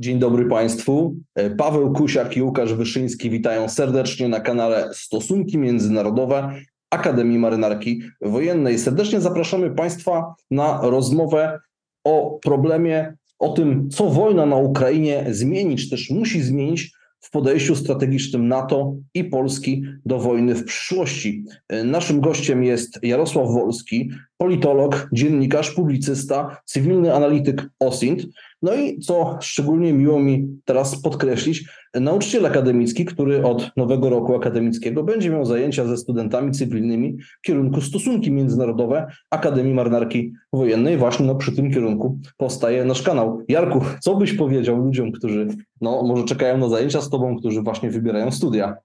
Dzień dobry Państwu. Paweł Kusiak i Łukasz Wyszyński witają serdecznie na kanale Stosunki Międzynarodowe Akademii Marynarki Wojennej. Serdecznie zapraszamy Państwa na rozmowę o problemie, o tym, co wojna na Ukrainie zmieni, czy też musi zmienić w podejściu strategicznym NATO i Polski do wojny w przyszłości. Naszym gościem jest Jarosław Wolski, politolog, dziennikarz, publicysta, cywilny analityk OSINT. No i co szczególnie miło mi teraz podkreślić, nauczyciel akademicki, który od nowego roku akademickiego będzie miał zajęcia ze studentami cywilnymi w kierunku stosunki międzynarodowe Akademii Marynarki Wojennej. Właśnie no, przy tym kierunku powstaje nasz kanał. Jarku, co byś powiedział ludziom, którzy no, może czekają na zajęcia z tobą, którzy właśnie wybierają studia?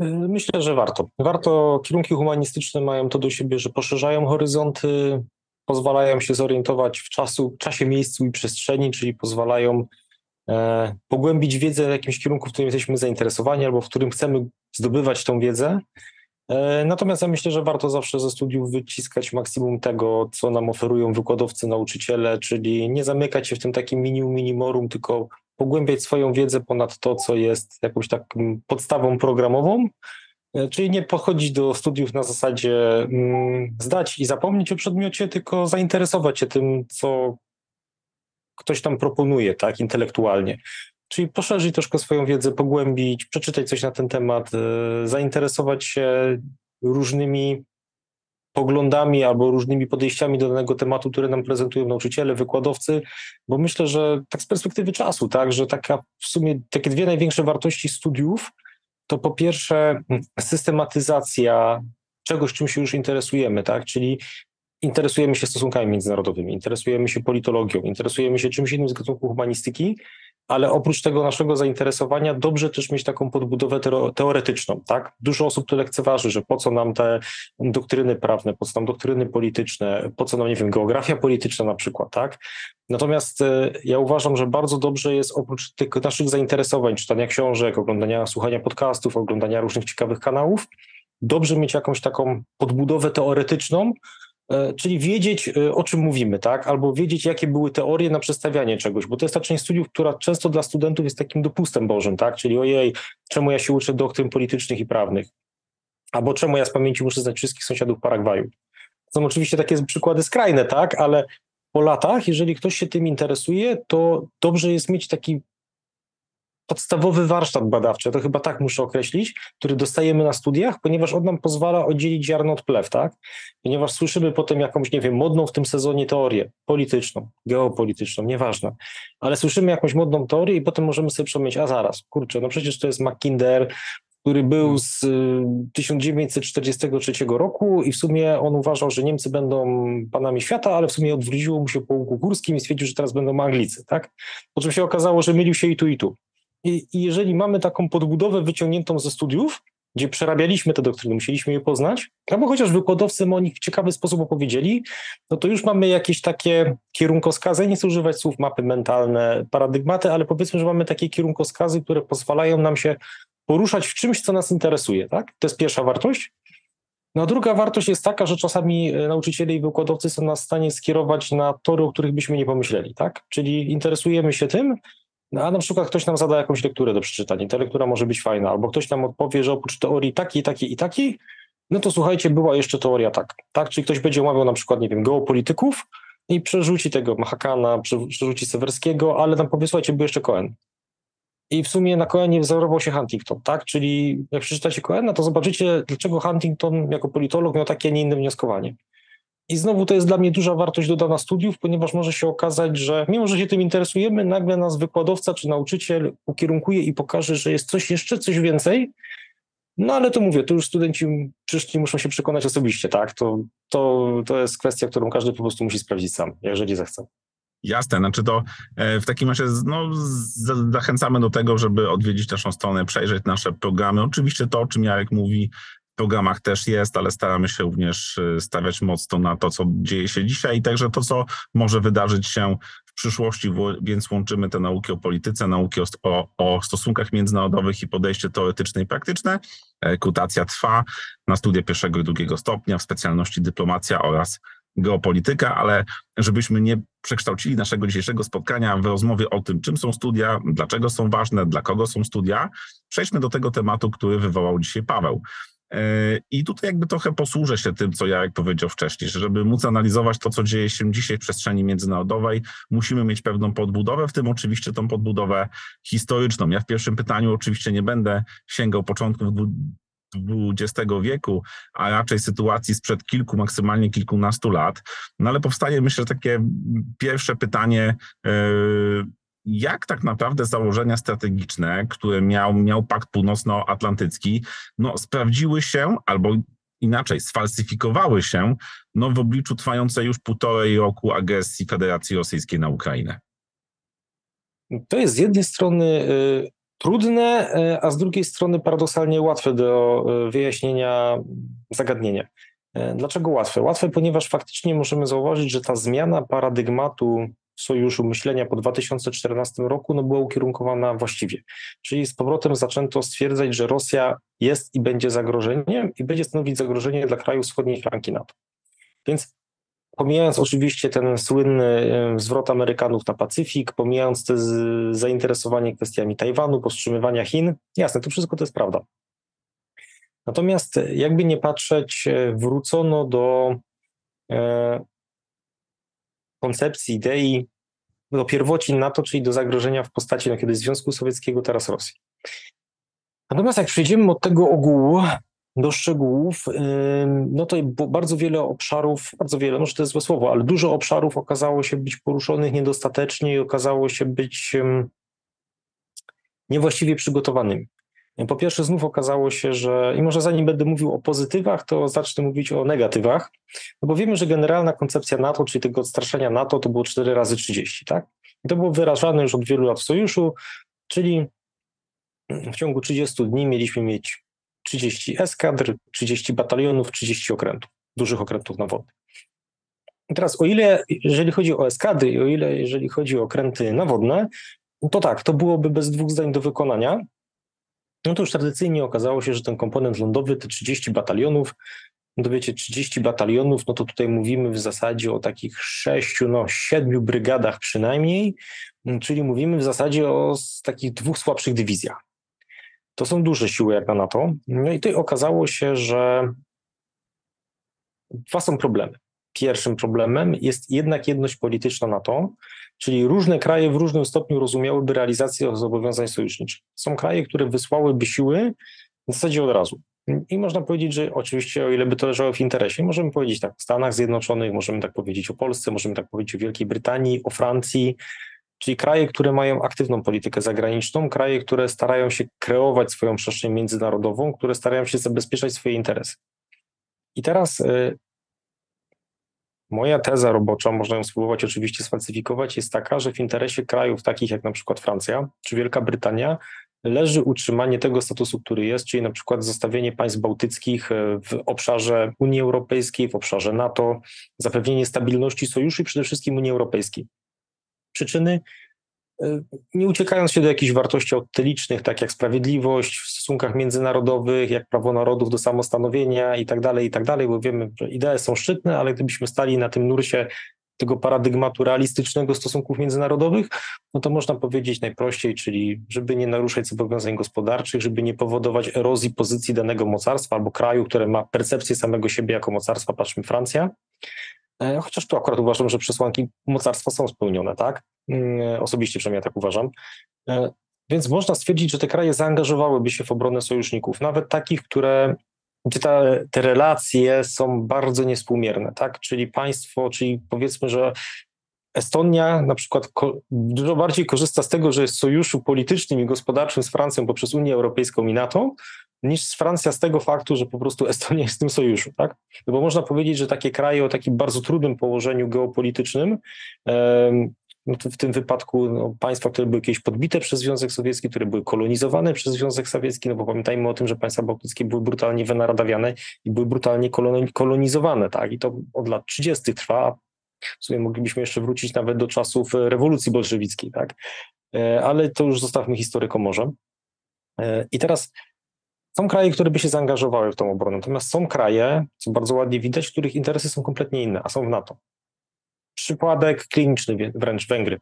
Myślę, że warto. Warto. Kierunki humanistyczne mają to do siebie, że poszerzają horyzonty, pozwalają się zorientować w czasu, czasie, miejscu i przestrzeni, czyli pozwalają e, pogłębić wiedzę w jakimś kierunku, w którym jesteśmy zainteresowani albo w którym chcemy zdobywać tą wiedzę. E, natomiast ja myślę, że warto zawsze ze studiów wyciskać maksimum tego, co nam oferują wykładowcy, nauczyciele, czyli nie zamykać się w tym takim minimum minimorum, tylko pogłębiać swoją wiedzę ponad to, co jest jakąś taką podstawą programową, e, czyli nie podchodzić do studiów na zasadzie mm, zdać i zapomnieć o przedmiocie, tylko zainteresować się tym, co ktoś tam proponuje, tak, intelektualnie. Czyli poszerzyć troszkę swoją wiedzę, pogłębić, przeczytać coś na ten temat, e, zainteresować się różnymi poglądami albo różnymi podejściami do danego tematu, które nam prezentują nauczyciele, wykładowcy, bo myślę, że tak z perspektywy czasu, tak, że taka w sumie takie dwie największe wartości studiów to po pierwsze systematyzacja czegoś, czym się już interesujemy, tak, czyli interesujemy się stosunkami międzynarodowymi, interesujemy się politologią, interesujemy się czymś innym z gatunku humanistyki, ale oprócz tego naszego zainteresowania dobrze też mieć taką podbudowę teoretyczną, tak? Dużo osób to lekceważy, że po co nam te doktryny prawne, po co nam doktryny polityczne, po co nam, nie wiem, geografia polityczna na przykład, tak? Natomiast e, ja uważam, że bardzo dobrze jest oprócz tych naszych zainteresowań, czytania książek, oglądania, słuchania podcastów, oglądania różnych ciekawych kanałów, dobrze mieć jakąś taką podbudowę teoretyczną, czyli wiedzieć, e, o czym mówimy, tak? Albo wiedzieć, jakie były teorie na przedstawianie czegoś, bo to jest ta część studiów, która często dla studentów jest takim dopustem Bożym, tak? Czyli ojej, czemu ja się uczę doktryn politycznych i prawnych? Albo czemu ja z pamięci muszę znać wszystkich sąsiadów Paragwaju? Są oczywiście takie przykłady skrajne, tak? Ale po latach, jeżeli ktoś się tym interesuje, to dobrze jest mieć taki podstawowy warsztat badawczy, to chyba tak muszę określić, który dostajemy na studiach, ponieważ on nam pozwala oddzielić ziarno od plew, tak? Ponieważ słyszymy potem jakąś, nie wiem, modną w tym sezonie teorię polityczną, geopolityczną, nieważne, ale słyszymy jakąś modną teorię i potem możemy sobie przemyśleć, a zaraz, kurczę, no przecież to jest Mackinder, który był z 1943 y, roku i w sumie on uważał, że Niemcy będą panami świata, ale w sumie odwróciło mu się po łuku górskim i stwierdził, że teraz będą Anglicy, tak? Po czym się okazało, że mylił się i tu, i tu. I, jeżeli mamy taką podbudowę wyciągniętą ze studiów, gdzie przerabialiśmy te doktryny, musieliśmy je poznać, albo chociaż wykładowcy o nich w ciekawy sposób opowiedzieli, no to już mamy jakieś takie kierunkowskazy, nie chcę używać słów mapy mentalne, paradygmaty, ale powiedzmy, że mamy takie kierunkowskazy, które pozwalają nam się poruszać w czymś, co nas interesuje, tak? To jest pierwsza wartość. No druga wartość jest taka, że czasami e, nauczyciele i wykładowcy są nas w stanie skierować na tory, o których byśmy nie pomyśleli, tak? Czyli interesujemy się tym, no a na przykład ktoś nam zada jakąś lekturę do przeczytania, ta lektura może być fajna, albo ktoś nam odpowie, że oprócz teorii takiej, takiej i takiej, no to słuchajcie, była jeszcze teoria tak, tak? Czyli ktoś będzie omawiał na przykład, nie wiem, geopolityków i przerzuci tego Mahakana, przerzuci Sewerskiego, ale tam powie, słuchajcie, był jeszcze Cohen. I w sumie na Cohenie wzorował się Huntington, tak? Czyli jak przeczytacie Cohena, to zobaczycie, dlaczego Huntington jako politolog miał takie, a nie inne wnioskowanie. I znowu to jest dla mnie duża wartość dodana studiów, ponieważ może się okazać, że mimo, że się tym interesujemy, nagle nas wykładowca czy nauczyciel ukierunkuje i pokaże, że jest coś jeszcze, coś więcej. No ale to mówię, to już studenci przyszli muszą się przekonać osobiście, tak? To, to, to jest kwestia, którą każdy po prostu musi sprawdzić sam, jeżeli zechce. Jasne, znaczy to e, w takim razie no, zachęcamy do tego, żeby odwiedzić naszą stronę, przejrzeć nasze programy. Oczywiście to, o czym Jarek mówi, programach też jest, ale staramy się również y, stawiać mocno na to, co dzieje się dzisiaj i także to, co może wydarzyć się w przyszłości, więc łączymy te nauki o polityce, nauki o, o stosunkach międzynarodowych i podejście teoretyczne i praktyczne. Rekrutacja trwa na studia pierwszego i drugiego stopnia w specjalności dyplomacja oraz geopolityka, ale żebyśmy nie przekształcili naszego dzisiejszego spotkania w rozmowie o tym, czym są studia, dlaczego są ważne, dla kogo są studia, przejdźmy do tego tematu, który wywołał dzisiaj Paweł. I tutaj jakby trochę posłużę się tym, co Jarek powiedział wcześniej, że żeby móc analizować to, co dzieje się dzisiaj w przestrzeni międzynarodowej, musimy mieć pewną podbudowę, w tym oczywiście tą podbudowę historyczną. Ja w pierwszym pytaniu oczywiście nie będę sięgał początków XX wieku, a raczej sytuacji sprzed kilku, maksymalnie kilkunastu lat. No ale powstaje, myślę, takie pierwsze pytanie, jak tak naprawdę założenia strategiczne, które miał, miał Pakt Północnoatlantycki, no, sprawdziły się albo inaczej sfalsyfikowały się no, w obliczu trwającej już półtorej roku agresji Federacji Rosyjskiej na Ukrainę? To jest z jednej strony y, trudne, y, a z drugiej strony paradoksalnie łatwe do y, wyjaśnienia zagadnienia. Y, dlaczego łatwe? Łatwe, ponieważ faktycznie możemy zauważyć, że ta zmiana paradygmatu sojuszu myślenia po 2014 roku no, była ukierunkowana właściwie. Czyli z powrotem zaczęto stwierdzać, że Rosja jest i będzie zagrożeniem i będzie stanowić zagrożenie dla krajów wschodniej flanki NATO. Więc pomijając oczywiście ten słynny zwrot Amerykanów na Pacyfik, pomijając te zainteresowanie kwestiami Tajwanu, powstrzymywania Chin, jasne, to wszystko to jest prawda. Natomiast jakby nie patrzeć, e, wrócono do e, koncepcji, idei, do pierwocin NATO, czyli do zagrożenia w postaci no, kiedyś Związku Sowieckiego, teraz Rosji. Natomiast jak przejdziemy od tego ogółu do szczegółów, no to bardzo wiele obszarów, bardzo wiele, może to jest złe słowo, ale dużo obszarów okazało się być poruszonych niedostatecznie i okazało się być niewłaściwie przygotowanymi. Po pierwsze, znów okazało się, że, i może zanim będę mówił o pozytywach, to zacznę mówić o negatywach, no bo wiemy, że generalna koncepcja NATO, czyli tego odstraszania NATO, to było 4 razy 30, tak? I to było wyrażane już od wielu lat w sojuszu, czyli w ciągu 30 dni mieliśmy mieć 30 eskadr, 30 batalionów, 30 okrętów, dużych okrętów nawodnych. I teraz o ile, jeżeli chodzi o eskadry i o ile, jeżeli chodzi o okręty nawodne, to tak, to byłoby bez dwóch zdań do wykonania, no to już tradycyjnie okazało się, że ten komponent lądowy, te 30 batalionów, no to wiecie, 30 batalionów, no to tutaj mówimy w zasadzie o takich 6, no 7 brygadach przynajmniej, czyli mówimy w zasadzie o takich dwóch słabszych dywizjach. To są duże siły jak na NATO. No i tutaj okazało się, że dwa są problemy. Pierwszym problemem jest jednak jedność polityczna NATO, czyli różne kraje w różnym stopniu rozumiałyby realizację zobowiązań sojuszniczych. Są kraje, które wysłałyby siły w zasadzie od razu. I można powiedzieć, że oczywiście, o ile by to leżało w interesie, możemy powiedzieć tak o Stanach Zjednoczonych, możemy tak powiedzieć o Polsce, możemy tak powiedzieć o Wielkiej Brytanii, o Francji, czyli kraje, które mają aktywną politykę zagraniczną, kraje, które starają się kreować swoją przestrzeń międzynarodową, które starają się zabezpieczać swoje interesy. I teraz y, Moja teza robocza, można ją spróbować oczywiście sfalsyfikować, jest taka, że w interesie krajów takich jak na przykład Francja czy Wielka Brytania leży utrzymanie tego statusu, który jest, czyli na przykład zostawienie państw bałtyckich e, w obszarze Unii Europejskiej, w obszarze NATO, zapewnienie stabilności sojuszu i przede wszystkim Unii Europejskiej. Przyczyny nie uciekając się do jakichś wartości odtylicznych, tak jak sprawiedliwość w stosunkach międzynarodowych, jak prawo narodów do samostanowienia i tak dalej, i tak dalej, bo wiemy, że idee są szczytne, ale gdybyśmy stali na tym nursie tego paradygmatu realistycznego stosunków międzynarodowych, no to można powiedzieć najprościej, czyli żeby nie naruszać zobowiązań gospodarczych, żeby nie powodować erozji pozycji danego mocarstwa albo kraju, które ma percepcję samego siebie jako mocarstwa, patrzmy Francja, E, chociaż tu akurat uważam, że przesłanki mocarstwa są spełnione, tak? Mm, osobiście przynajmniej tak uważam. E, więc można stwierdzić, że te kraje zaangażowałyby się w obronę sojuszników, nawet takich, które, gdzie te, te relacje są bardzo niespółmierne, tak? Czyli państwo, czyli powiedzmy, że Estonia na przykład dużo bardziej korzysta z tego, że jest w sojuszu politycznym i gospodarczym z Francją poprzez Unię Europejską i NATO, niż Francja z tego faktu, że po prostu Estonia jest w tym sojuszu, tak? No bo można powiedzieć, że takie kraje o takim bardzo trudnym położeniu geopolitycznym, no w tym wypadku no, państwa, które były kiedyś podbite przez Związek Sowiecki, które były kolonizowane przez Związek Sowiecki, no bo pamiętajmy o tym, że państwa bałtyckie były brutalnie wynaradawiane i były brutalnie kolonizowane, tak? I to od lat 30. trwa, w sumie moglibyśmy jeszcze wrócić nawet do czasów rewolucji bolszewickiej, tak? E, ale to już zostawmy historykom może. E, I teraz Są kraje, które by się zaangażowały w tą obronę, natomiast są kraje, co bardzo ładnie widać, których interesy są kompletnie inne, a są w NATO. Przypadek kliniczny wręcz Węgry.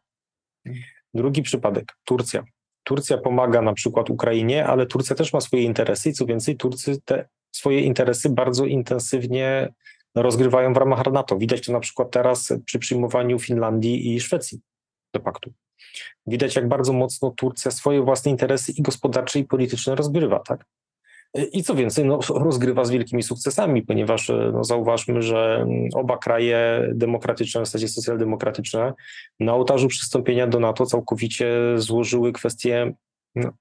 Drugi przypadek Turcja. Turcja pomaga na przykład Ukrainie, ale Turcja też ma swoje interesy i co więcej, Turcy te swoje interesy bardzo intensywnie rozgrywają w ramach NATO. Widać to na przykład teraz przy przyjmowaniu Finlandii i Szwecji do paktu. Widać, jak bardzo mocno Turcja swoje własne interesy i gospodarcze, i polityczne rozgrywa, tak? I co więcej, no, rozgrywa z wielkimi sukcesami, ponieważ e, no, zauważmy, że mm, oba kraje demokratyczne, w zasadzie socjaldemokratyczne, na ołtarzu przystąpienia do NATO całkowicie złożyły kwestie no,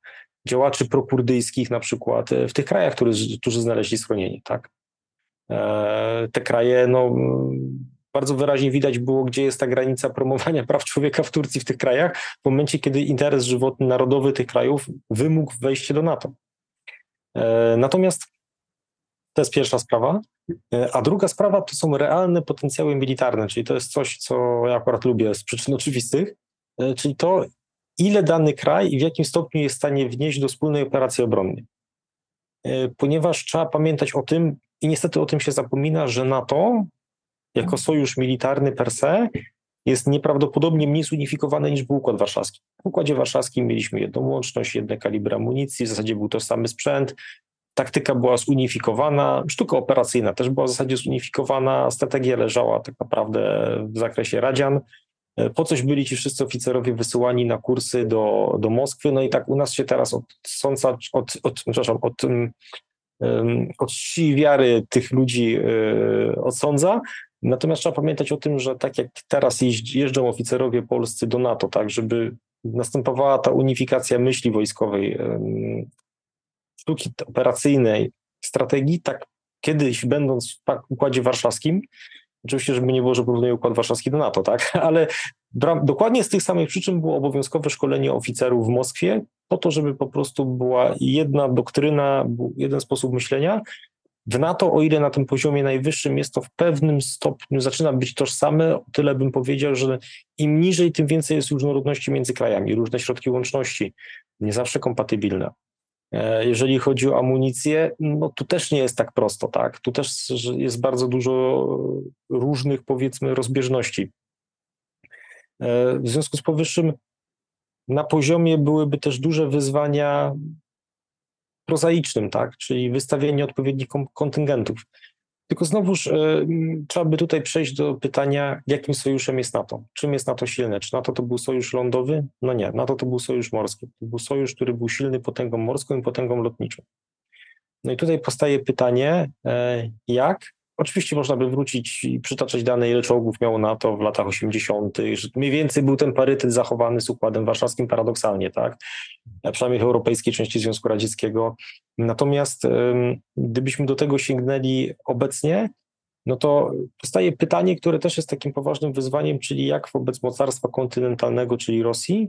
działaczy prokurdyjskich na przykład e, w tych krajach, którzy, którzy znaleźli schronienie, tak? E, Te kraje, no, mm, bardzo wyraźnie widać było, gdzie jest ta granica promowania praw człowieka w Turcji, w tych krajach, w momencie, kiedy interes żywotny narodowy tych krajów wymógł wejście do NATO. E, Natomiast to jest pierwsza sprawa. E, A druga sprawa to są realne potencjały militarne, czyli to jest coś, co ja akurat lubię z przyczyn oczywistych, e, czyli to, ile dany kraj i w jakim stopniu jest w stanie wnieść do wspólnej operacji obronnej. Ponieważ trzeba pamiętać o tym, i niestety o tym się zapomina, że NATO jako sojusz militarny per se jest nieprawdopodobnie mniej zunifikowane niż był Układ Warszawski. W Układzie Warszawskim mieliśmy jedną łączność, jedne kalibry amunicji, w zasadzie był tożsamy sprzęt, taktyka była zunifikowana, sztuka operacyjna też była w zasadzie zunifikowana, strategia leżała tak naprawdę w zakresie radzian. Po coś byli ci wszyscy oficerowie wysyłani na kursy do, do Moskwy, no i tak u nas się teraz od sąca, od, od, przepraszam, od, um, od czci wiary tych ludzi e, odsądza, Natomiast trzeba pamiętać o tym, że tak jak teraz jeżdżą oficerowie polscy do NATO, tak, żeby następowała ta unifikacja myśli wojskowej, sztuki operacyjnej, strategii, tak kiedyś będąc w Układzie Warszawskim, oczywiście, żeby nie było, że porównuję Układ Warszawski do NATO, tak, ale dokładnie z tych samych przyczyn było obowiązkowe szkolenie oficerów w Moskwie, po to, żeby po prostu była jedna doktryna, jeden sposób myślenia, w NATO, o ile na tym poziomie najwyższym jest to w pewnym stopniu, zaczyna być tożsame, o tyle bym powiedział, że im niżej, tym więcej jest różnorodności między krajami, różne środki łączności, nie zawsze kompatybilne. E, Jeżeli chodzi o amunicję, no tu też nie jest tak prosto, tak? Tu też jest bardzo dużo różnych, powiedzmy, rozbieżności. E, W związku z powyższym na poziomie byłyby też duże wyzwania prozaicznym, tak, czyli wystawienie odpowiednich kontyngentów. Tylko znowuż m, trzeba by tutaj przejść do pytania, jakim sojuszem jest NATO? Czym jest NATO silne? Czy NATO to był sojusz lądowy? No nie, NATO to był sojusz morski. To był sojusz, który był silny potęgą morską i potęgą lotniczą. No i tutaj powstaje pytanie, e, jak? Oczywiście można by wrócić i przytaczać dane, ile czołgów miało NATO w latach 80., że mniej więcej był ten parytet zachowany z Układem Warszawskim paradoksalnie, tak? przynajmniej w europejskiej części Związku Radzieckiego. Natomiast gdybyśmy do tego sięgnęli obecnie, no to powstaje pytanie, które też jest takim poważnym wyzwaniem, czyli jak wobec mocarstwa kontynentalnego, czyli Rosji,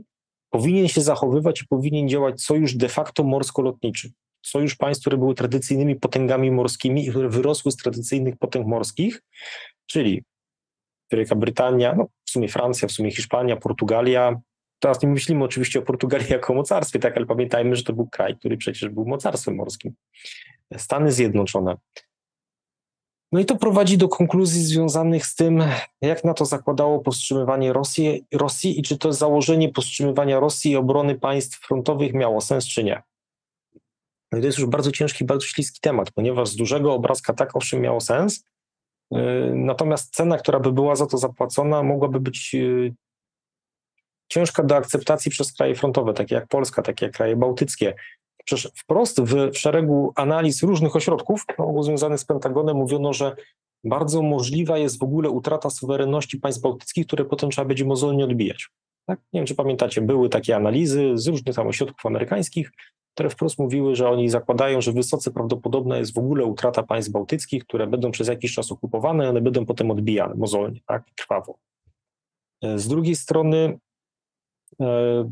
powinien się zachowywać i powinien działać sojusz de facto morsko-lotniczy. Sojusz państw, które były tradycyjnymi potęgami morskimi i które wyrosły z tradycyjnych potęg morskich, czyli Wielka Brytania, no w sumie Francja, w sumie Hiszpania, Portugalia, Teraz nie myślimy oczywiście o Portugalii jako mocarstwie, tak, ale pamiętajmy, że to był kraj, który przecież był mocarstwem morskim. Stany Zjednoczone. No i to prowadzi do konkluzji związanych z tym, jak na to zakładało powstrzymywanie Rosji, Rosji i czy to założenie powstrzymywania Rosji i obrony państw frontowych miało sens, czy nie. No i to jest już bardzo ciężki, bardzo śliski temat, ponieważ z dużego obrazka tak owszem miało sens, yy, natomiast cena, która by była za to zapłacona, mogłaby być yy, ciężka do akceptacji przez kraje frontowe, takie jak Polska, takie jak kraje bałtyckie. Przecież wprost w, w szeregu analiz różnych ośrodków no, związanych z Pentagonem mówiono, że bardzo możliwa jest w ogóle utrata suwerenności państw bałtyckich, które potem trzeba będzie mozolnie odbijać. Tak? Nie wiem, czy pamiętacie, były takie analizy z różnych tam ośrodków amerykańskich, które wprost mówiły, że oni zakładają, że wysoce prawdopodobna jest w ogóle utrata państw bałtyckich, które będą przez jakiś czas okupowane, one będą potem odbijane mozolnie, tak, krwawo. Z drugiej strony e,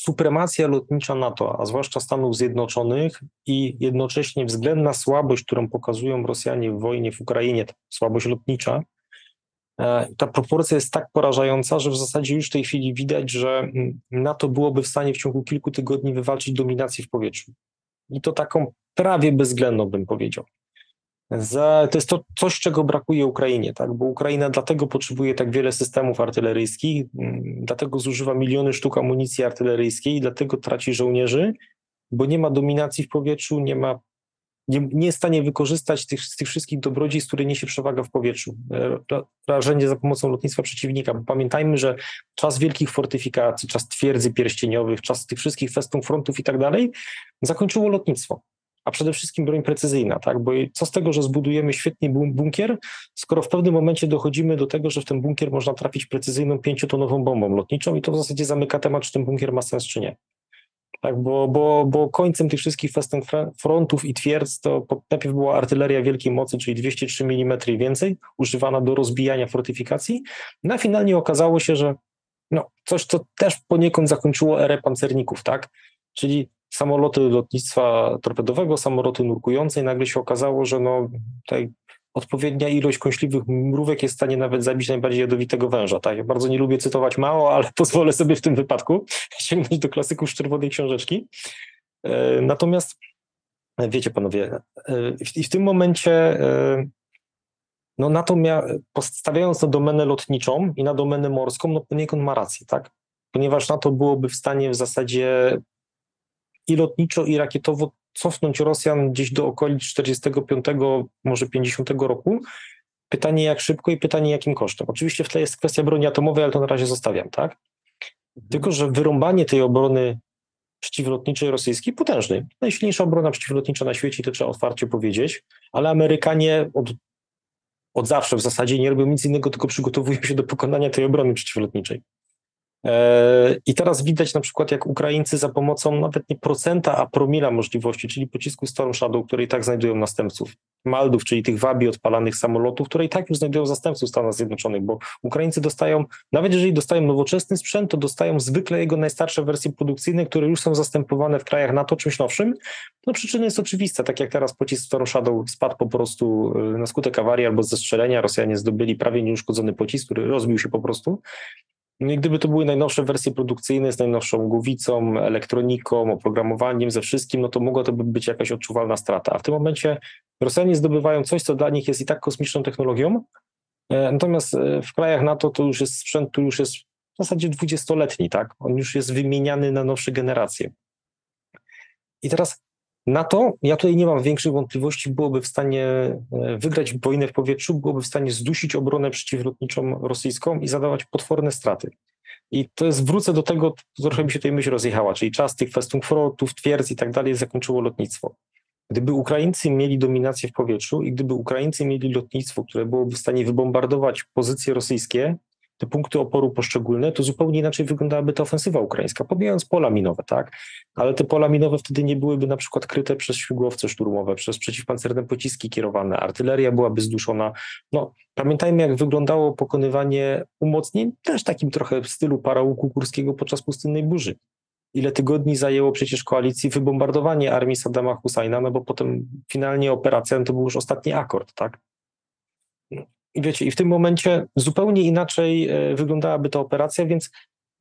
supremacja lotnicza NATO, a zwłaszcza Stanów Zjednoczonych i jednocześnie względna słabość, którą pokazują Rosjanie w wojnie w Ukrainie, słabość lotnicza, e, ta proporcja jest tak porażająca, że w zasadzie już w tej chwili widać, że mm, NATO byłoby w stanie w ciągu kilku tygodni wywalczyć dominację w powietrzu. I to taką prawie bezwzględną bym powiedział. Za, to jest to coś, czego brakuje Ukrainie, tak? bo Ukraina dlatego potrzebuje tak wiele systemów artyleryjskich, mm, dlatego zużywa miliony sztuk amunicji artyleryjskiej, dlatego traci żołnierzy, bo nie ma dominacji w powietrzu, nie ma nie, nie jest w stanie wykorzystać tych, tych wszystkich dobrodziejstw, które niesie przewaga w powietrzu. E, ra- Rażenie za pomocą lotnictwa przeciwnika. Pamiętajmy, że czas wielkich fortyfikacji, czas twierdzy pierścieniowych, czas tych wszystkich festów frontów i tak dalej, zakończyło lotnictwo. A przede wszystkim broń precyzyjna, tak? Bo co z tego, że zbudujemy świetnie bun- bunkier, skoro w pewnym momencie dochodzimy do tego, że w ten bunkier można trafić precyzyjną pięciotonową bombą lotniczą i to w zasadzie zamyka temat, czy ten bunkier ma sens, czy nie. Tak, bo, bo, bo końcem tych wszystkich fr- frontów i twierdz to najpierw była artyleria wielkiej mocy, czyli 203 mm i więcej, używana do rozbijania fortyfikacji, no finalnie okazało się, że no, coś, co też poniekąd zakończyło erę pancerników, tak? Czyli samoloty lotnictwa torpedowego, samoloty nurkujące i nagle się okazało, że no, tutaj odpowiednia ilość kąśliwych mrówek jest w stanie nawet zabić najbardziej jadowitego węża. Tak? Ja bardzo nie lubię cytować mało, ale pozwolę sobie w tym wypadku sięgnąć do klasyków z czerwonej książeczki. E, Natomiast wiecie panowie, e, i w tym momencie e, no NATO mia, postawiając na domenę lotniczą i na domenę morską, no poniekąd ma rację, tak? Ponieważ NATO byłoby w stanie w zasadzie i lotniczo, i rakietowo cofnąć Rosjan gdzieś do okolic 45, może 50 roku. Pytanie jak szybko i pytanie jakim kosztem. Oczywiście w tle jest kwestia broni atomowej, ale to na razie zostawiam, tak? Tylko, że wyrąbanie tej obrony przeciwlotniczej rosyjskiej potężnej. Najsilniejsza obrona przeciwlotnicza na świecie, to trzeba otwarcie powiedzieć, ale Amerykanie od, od zawsze w zasadzie nie robią nic innego, tylko przygotowują się do pokonania tej obrony przeciwlotniczej. E, I teraz widać na przykład, jak Ukraińcy za pomocą nawet nie procenta, a promila możliwości, czyli pocisku Storm Shadow, które i tak znajdują następców, Maldów, czyli tych wabi odpalanych samolotów, które i tak już znajdują zastępców w Stanach Zjednoczonych, bo Ukraińcy dostają, nawet jeżeli dostają nowoczesny sprzęt, to dostają zwykle jego najstarsze wersje produkcyjne, które już są zastępowane w krajach NATO czymś nowszym. No przyczyna jest oczywista, tak jak teraz pocisk Storm Shadow spadł po prostu y, na skutek awarii albo zestrzelenia, Rosjanie zdobyli prawie nieuszkodzony pocisk, który rozbił się po prostu. No gdyby to były najnowsze wersje produkcyjne z najnowszą głowicą, elektroniką, oprogramowaniem, ze wszystkim, no to mogła to by być jakaś odczuwalna strata. A w tym momencie Rosjanie zdobywają coś, co dla nich jest i tak kosmiczną technologią, e, natomiast e, w krajach NATO to już jest sprzęt, który już jest w zasadzie dwudziestoletni, tak? On już jest wymieniany na nowsze generacje. I teraz NATO, ja tutaj nie mam większych wątpliwości, byłoby w stanie e, wygrać wojnę w powietrzu, byłoby w stanie zdusić obronę przeciwlotniczą rosyjską i zadawać potworne straty. I to jest, wrócę do tego, trochę mi się tutaj myśl rozjechała, czyli czas tych festów frontów, twierdz i tak dalej zakończyło lotnictwo. Gdyby Ukraińcy mieli dominację w powietrzu i gdyby Ukraińcy mieli lotnictwo, które byłoby w stanie wybombardować pozycje rosyjskie, te punkty oporu poszczególne, to zupełnie inaczej wyglądałaby ta ofensywa ukraińska, pomijając pola minowe, tak? Ale te pola minowe wtedy nie byłyby na przykład kryte przez śmigłowce szturmowe, przez przeciwpancerne pociski kierowane, artyleria byłaby zduszona. No, pamiętajmy, jak wyglądało pokonywanie umocnień, też takim trochę w stylu parauku górskiego podczas pustynnej burzy. Ile tygodni zajęło przecież koalicji wybombardowanie armii Saddama Husajna, no bo potem finalnie operacja to był już ostatni akord, tak? I wiecie, i w tym momencie zupełnie inaczej e, wyglądałaby ta operacja, więc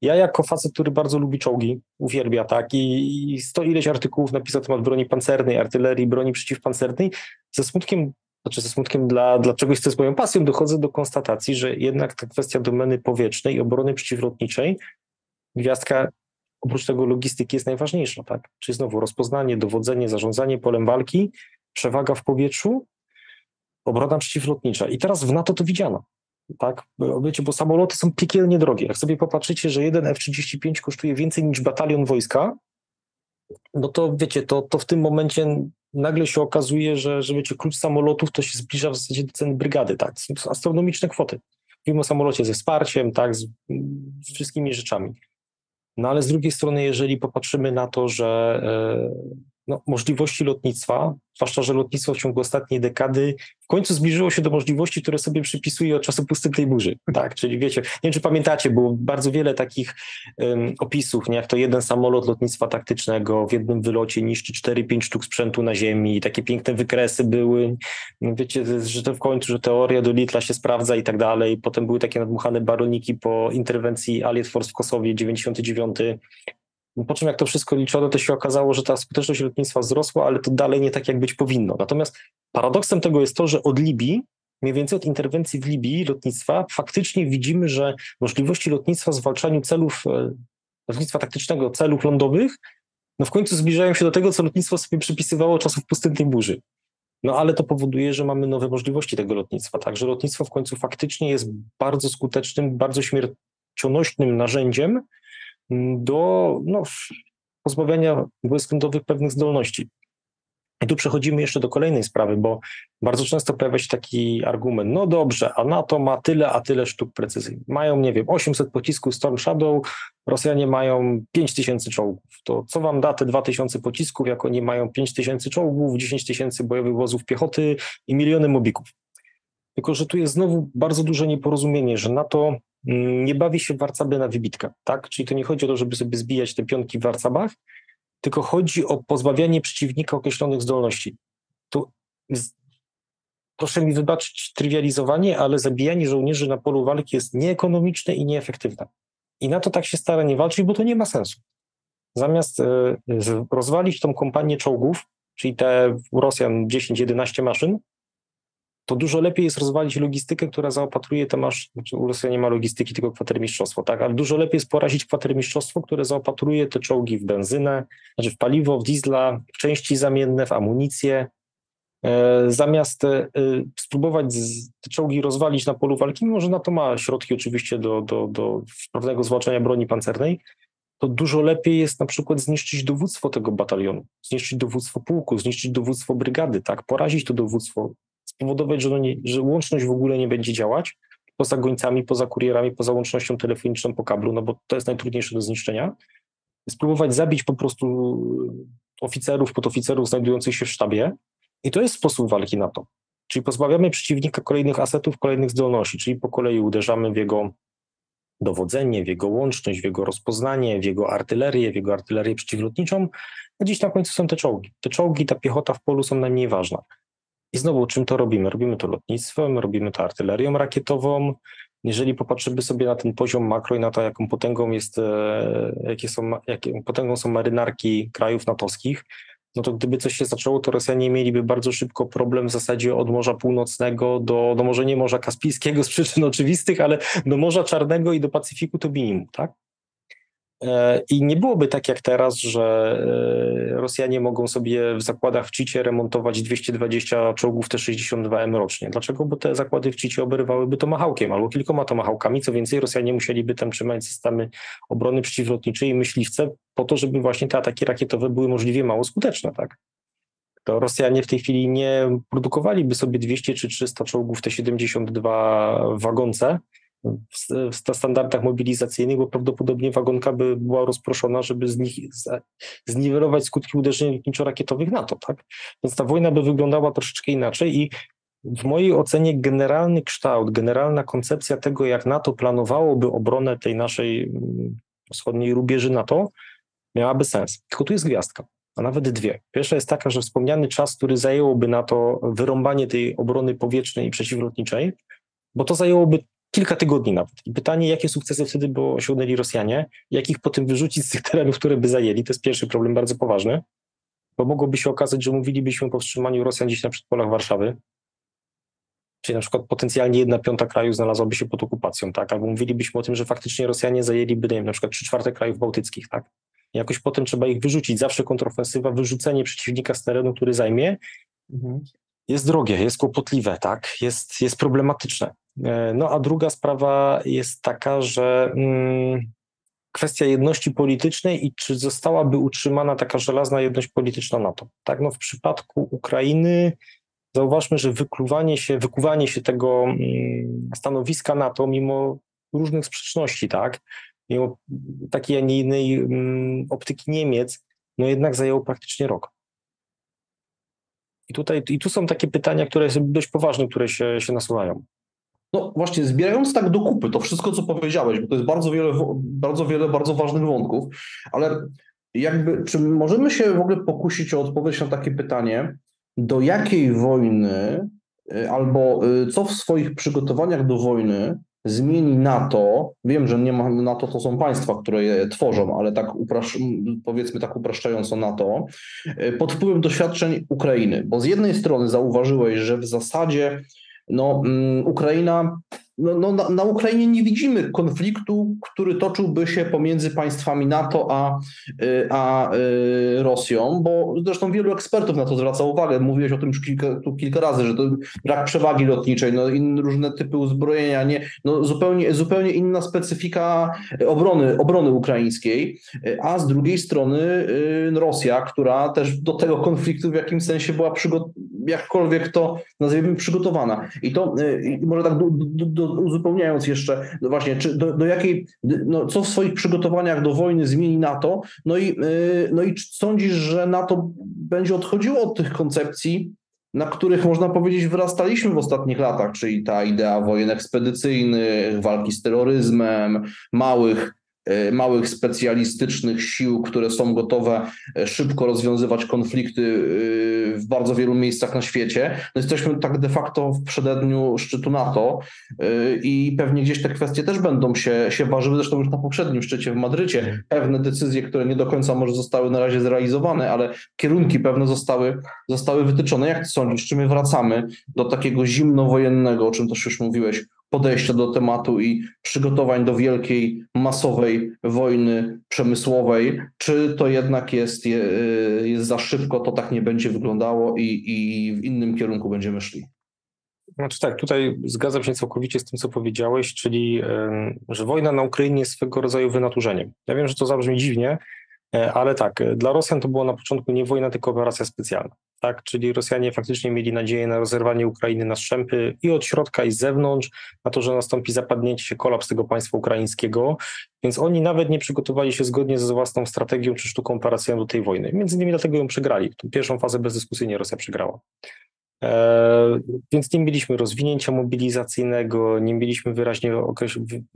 ja jako facet, który bardzo lubi czołgi, uwielbia, tak, i, i sto ileś artykułów napisał na temat broni pancernej, artylerii, broni przeciwpancernej, ze smutkiem, znaczy ze smutkiem dla, dla czegoś, co jest moją pasją, dochodzę do konstatacji, że jednak ta kwestia domeny powietrznej i obrony przeciwlotniczej, gwiazdka oprócz tego logistyki jest najważniejsza, tak? Czyli znowu rozpoznanie, dowodzenie, zarządzanie polem walki, przewaga w powietrzu, obrona przeciwlotnicza. I teraz w NATO to widziano. Tak, wiecie, bo samoloty są piekielnie drogie. Jak sobie popatrzycie, że jeden F-35 kosztuje więcej niż batalion wojska, no to wiecie, to, to w tym momencie nagle się okazuje, że, że wiecie, klucz samolotów to się zbliża w zasadzie do ceny brygady, tak? To są astronomiczne kwoty. Mówimy o samolocie ze wsparciem, tak, z, z wszystkimi rzeczami. No ale z drugiej strony, jeżeli popatrzymy na to, że e, no, możliwości lotnictwa, zwłaszcza, że lotnictwo w ciągu ostatniej dekady w końcu zbliżyło się do możliwości, które sobie przypisuje od czasu pustynnej burzy. Tak, czyli wiecie, nie wiem czy pamiętacie, było bardzo wiele takich um, opisów, nie? jak to jeden samolot lotnictwa taktycznego w jednym wylocie niszczy 4-5 sztuk sprzętu na ziemi, takie piękne wykresy były, wiecie, że to w końcu, że teoria do litla się sprawdza i tak dalej. Potem były takie nadmuchane baroniki po interwencji Allied Force w Kosowie 99 Po czym jak to wszystko liczono, to się okazało, że ta skuteczność lotnictwa wzrosła, ale to dalej nie tak, jak być powinno. Natomiast paradoksem tego jest to, że od Libii, mniej więcej od interwencji w Libii lotnictwa, faktycznie widzimy, że możliwości lotnictwa w zwalczaniu celów, e, lotnictwa taktycznego, celów lądowych, no w końcu zbliżają się do tego, co lotnictwo sobie przypisywało czasów pustynnej burzy. No ale to powoduje, że mamy nowe możliwości tego lotnictwa. Także lotnictwo w końcu faktycznie jest bardzo skutecznym, bardzo śmiercionośnym narzędziem do no, pozbawiania wojsk lądowych pewnych zdolności. I tu przechodzimy jeszcze do kolejnej sprawy, bo bardzo często pojawia się taki argument, no dobrze, a NATO ma tyle, a tyle sztuk precyzyjnych. Mają, nie wiem, 800 pocisków Storm Shadow, Rosjanie mają 5000 czołgów. To co wam da te 2000 pocisków, jak oni mają 5000 czołgów, 10 tysięcy bojowych wozów piechoty i miliony mobików? Tylko, że tu jest znowu bardzo duże nieporozumienie, że NATO nie bawi się w warcaby na wybitkę, tak? Czyli to nie chodzi o to, żeby sobie zbijać te pionki w warcabach, tylko chodzi o pozbawianie przeciwnika określonych zdolności. Tu proszę mi wybaczyć trywializowanie, ale zabijanie żołnierzy na polu walki jest nieekonomiczne i nieefektywne. I na to tak się stara nie walczyć, bo to nie ma sensu. Zamiast y, rozwalić tą kompanię czołgów, czyli te Rosjan 10-11 maszyn, to dużo lepiej jest rozwalić logistykę, która zaopatruje te masz, znaczy nie ma logistyki, tylko kwatermistrzostwo, tak, ale dużo lepiej jest porazić kwatermistrzostwo, które zaopatruje te czołgi w benzynę, znaczy w paliwo, w diesla, w części zamienne, w amunicję, e, zamiast e, spróbować te czołgi rozwalić na polu walki, mimo że na to ma środki oczywiście do, do, do sprawnego zwalczania broni pancernej, to dużo lepiej jest na przykład zniszczyć dowództwo tego batalionu, zniszczyć dowództwo pułku, zniszczyć dowództwo brygady, tak, porazić to dowództwo, spowodować, że, nie, że łączność w ogóle nie będzie działać, poza gońcami, poza kurierami, poza łącznością telefoniczną po kablu, no bo to jest najtrudniejsze do zniszczenia. Spróbować zabić po prostu oficerów, podoficerów znajdujących się w sztabie i to jest sposób walki na to. Czyli pozbawiamy przeciwnika kolejnych asetów, kolejnych zdolności, czyli po kolei uderzamy w jego dowodzenie, w jego łączność, w jego rozpoznanie, w jego artylerię, w jego artylerię przeciwlotniczą, a dziś na końcu są te czołgi. Te czołgi, ta piechota w polu są najmniej ważna. I znowu, czym to robimy? Robimy to lotnictwem, robimy to artylerią rakietową. Jeżeli popatrzymy sobie na ten poziom makro i na to, jaką potęgą jest, e, jakie są, jaką potęgą są marynarki krajów natowskich, no to gdyby coś się zaczęło, to Rosjanie mieliby bardzo szybko problem w zasadzie od Morza Północnego do, do może nie Morza Kaspijskiego z przyczyn oczywistych, ale do Morza Czarnego i do Pacyfiku to minimum, tak? E, I nie byłoby tak jak teraz, że e, Rosjanie mogą sobie w zakładach w Cicie remontować 220 czołgów T-62M rocznie. Dlaczego? Bo te zakłady w Cicie oberwałyby tomahawkiem albo kilkoma tomahawkami. Co więcej, Rosjanie musieliby tam trzymać systemy obrony przeciwlotniczej i myśliwce po to, żeby właśnie te ataki rakietowe były możliwie mało skuteczne. Tak? To Rosjanie w tej chwili nie produkowaliby sobie 200 czy 300 czołgów T-72 w wagonce, w, w standardach mobilizacyjnych, bo prawdopodobnie wagonka by była rozproszona, żeby z nich zniwelować skutki uderzeń lotniczo-rakietowych NATO, tak? Więc ta wojna by wyglądała troszeczkę inaczej i w mojej ocenie generalny kształt, generalna koncepcja tego, jak NATO planowałoby obronę tej naszej mm, wschodniej rubieży NATO, miałaby sens. Tylko tu jest gwiazdka, a nawet dwie. Pierwsza jest taka, że wspomniany czas, który zajęłoby na to wyrąbanie tej obrony powietrznej i przeciwlotniczej, bo to zajęłoby kilka tygodni nawet. I pytanie, jakie sukcesy wtedy by osiągnęli Rosjanie, jak ich potem wyrzucić z tych terenów, które by zajęli, to jest pierwszy problem bardzo poważny, bo mogłoby się okazać, że mówilibyśmy o powstrzymaniu Rosjan gdzieś na przedpolach Warszawy, czyli na przykład potencjalnie jedna piąta kraju znalazłaby się pod okupacją, tak, albo mówilibyśmy o tym, że faktycznie Rosjanie zajęliby, nie wiem, na przykład trzy czwarte krajów bałtyckich, tak, jakoś potem trzeba ich wyrzucić, zawsze kontrofensywa, wyrzucenie przeciwnika z terenu, który zajmie, mhm. Jest drogie, jest kłopotliwe, tak, jest, jest problematyczne. E, no a druga sprawa jest taka, że mm, kwestia jedności politycznej i czy zostałaby utrzymana taka żelazna jedność polityczna NATO. Tak, no w przypadku Ukrainy zauważmy, że wykluwanie się, wykuwanie się tego mm, stanowiska NATO mimo różnych sprzeczności, tak, mimo takiej, a nie innej mm, optyki Niemiec, no jednak zajęło praktycznie rok. I tutaj, i tu są takie pytania, które są dość poważne, które się, się nasuwają. No właśnie, zbierając tak do kupy to wszystko, co powiedziałeś, bo to jest bardzo wiele, bardzo wiele bardzo ważnych wątków, ale jakby, czy możemy się w ogóle pokusić o odpowiedź na takie pytanie, do jakiej wojny y, albo y, co w swoich przygotowaniach do wojny zmieni NATO, wiem, że nie ma NATO to są państwa, które je tworzą, ale tak uprasz, powiedzmy tak upraszczająco NATO, y, pod wpływem doświadczeń Ukrainy, bo z jednej strony zauważyłeś, że w zasadzie no, um, Ukraina no, no, na, na, Ukrainie nie widzimy konfliktu, który toczyłby się pomiędzy państwami NATO a, a, a Rosją, bo zresztą wielu ekspertów na to zwraca uwagę. Mówiłeś o tym już kilka, tu kilka razy, że to brak przewagi lotniczej, no, inne różne typy uzbrojenia, nie, no, zupełnie, zupełnie inna specyfika obrony, obrony ukraińskiej, a z drugiej strony Rosja, która też do tego konfliktu w jakimś sensie była przygotowana, jakkolwiek to nazwijmy przygotowana. I to i może tak do, do, do uzupełniając jeszcze, no właśnie, czy do, do jakiej, no, co w swoich przygotowaniach do wojny zmieni NATO, no i, yy, no i sądzisz, że NATO będzie odchodziło od tych koncepcji, na których można powiedzieć wyrastaliśmy w ostatnich latach, czyli ta idea wojen ekspedycyjnych, walki z terroryzmem, małych małych specjalistycznych sił, które są gotowe szybko rozwiązywać konflikty w bardzo wielu miejscach na świecie. No jesteśmy tak de facto w przededniu szczytu NATO i pewnie gdzieś te kwestie też będą się, się ważyły, zresztą już na poprzednim szczycie w Madrycie. Pewne decyzje, które nie do końca może zostały na razie zrealizowane, ale kierunki pewne zostały, zostały wytyczone. Jak ty sądzisz, czy my wracamy do takiego zimnowojennego, o czym też już mówiłeś, podejścia do tematu i przygotowań do wielkiej, masowej wojny przemysłowej, czy to jednak jest, jest za szybko, to tak nie będzie wyglądało i, i w innym kierunku będziemy szli? Znaczy tak, tutaj zgadzam się całkowicie z tym, co powiedziałeś, czyli że wojna na Ukrainie jest swego rodzaju wynaturzeniem. Ja wiem, że to zabrzmi dziwnie, ale tak, dla Rosjan to była na początku nie wojna, tylko operacja specjalna tak? Czyli Rosjanie faktycznie mieli nadzieję na rozerwanie Ukrainy na strzępy i od środka, i z zewnątrz, na to, że nastąpi zapadnięcie się, kolaps tego państwa ukraińskiego, więc oni nawet nie przygotowali się zgodnie ze własną strategią czy sztuką operacyjną do tej wojny. Między innymi dlatego ją przegrali. Tą pierwszą fazę bezdyskusyjnie Rosja przegrała. Eee, więc nie mieliśmy rozwinięcia mobilizacyjnego, nie mieliśmy wyraźnie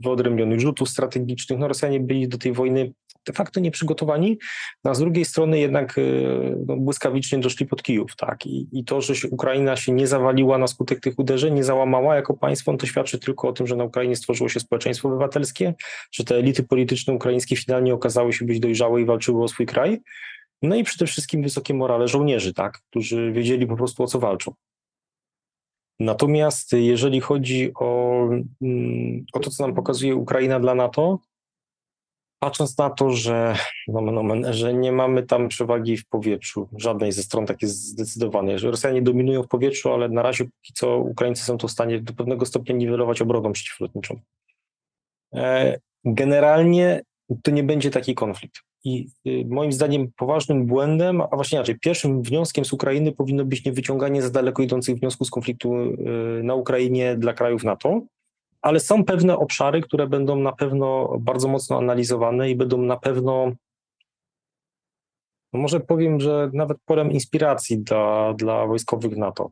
wyodrębnionych rzutów strategicznych. No, Rosjanie byli do tej wojny de facto nieprzygotowani, no, a z drugiej strony jednak e, no, błyskawicznie doszli pod Kijów, tak, I, i to, że Ukraina się nie zawaliła na skutek tych uderzeń, nie załamała jako państwo, no to świadczy tylko o tym, że na Ukrainie stworzyło się społeczeństwo obywatelskie, że te elity polityczne ukraińskie finalnie okazały się być dojrzałe i walczyły o swój kraj, no i przede wszystkim wysokie morale żołnierzy, tak, którzy wiedzieli po prostu o co walczą. Natomiast jeżeli chodzi o, mm, o to, co nam pokazuje Ukraina dla NATO, patrząc na to, że, że nie mamy tam przewagi w powietrzu, żadnej ze stron tak jest zdecydowanej, że Rosjanie dominują w powietrzu, ale na razie póki co Ukraińcy są to w stanie do pewnego stopnia niwelować obroną przeciwlotniczą. E, generalnie to nie będzie taki konflikt. I y, moim zdaniem poważnym błędem, a właśnie inaczej, pierwszym wnioskiem z Ukrainy powinno być nie wyciąganie za daleko idących wniosków z konfliktu y, na Ukrainie dla krajów NATO, ale są pewne obszary, które będą na pewno bardzo mocno analizowane i będą na pewno, no może powiem, że nawet polem inspiracji dla, dla wojskowych NATO.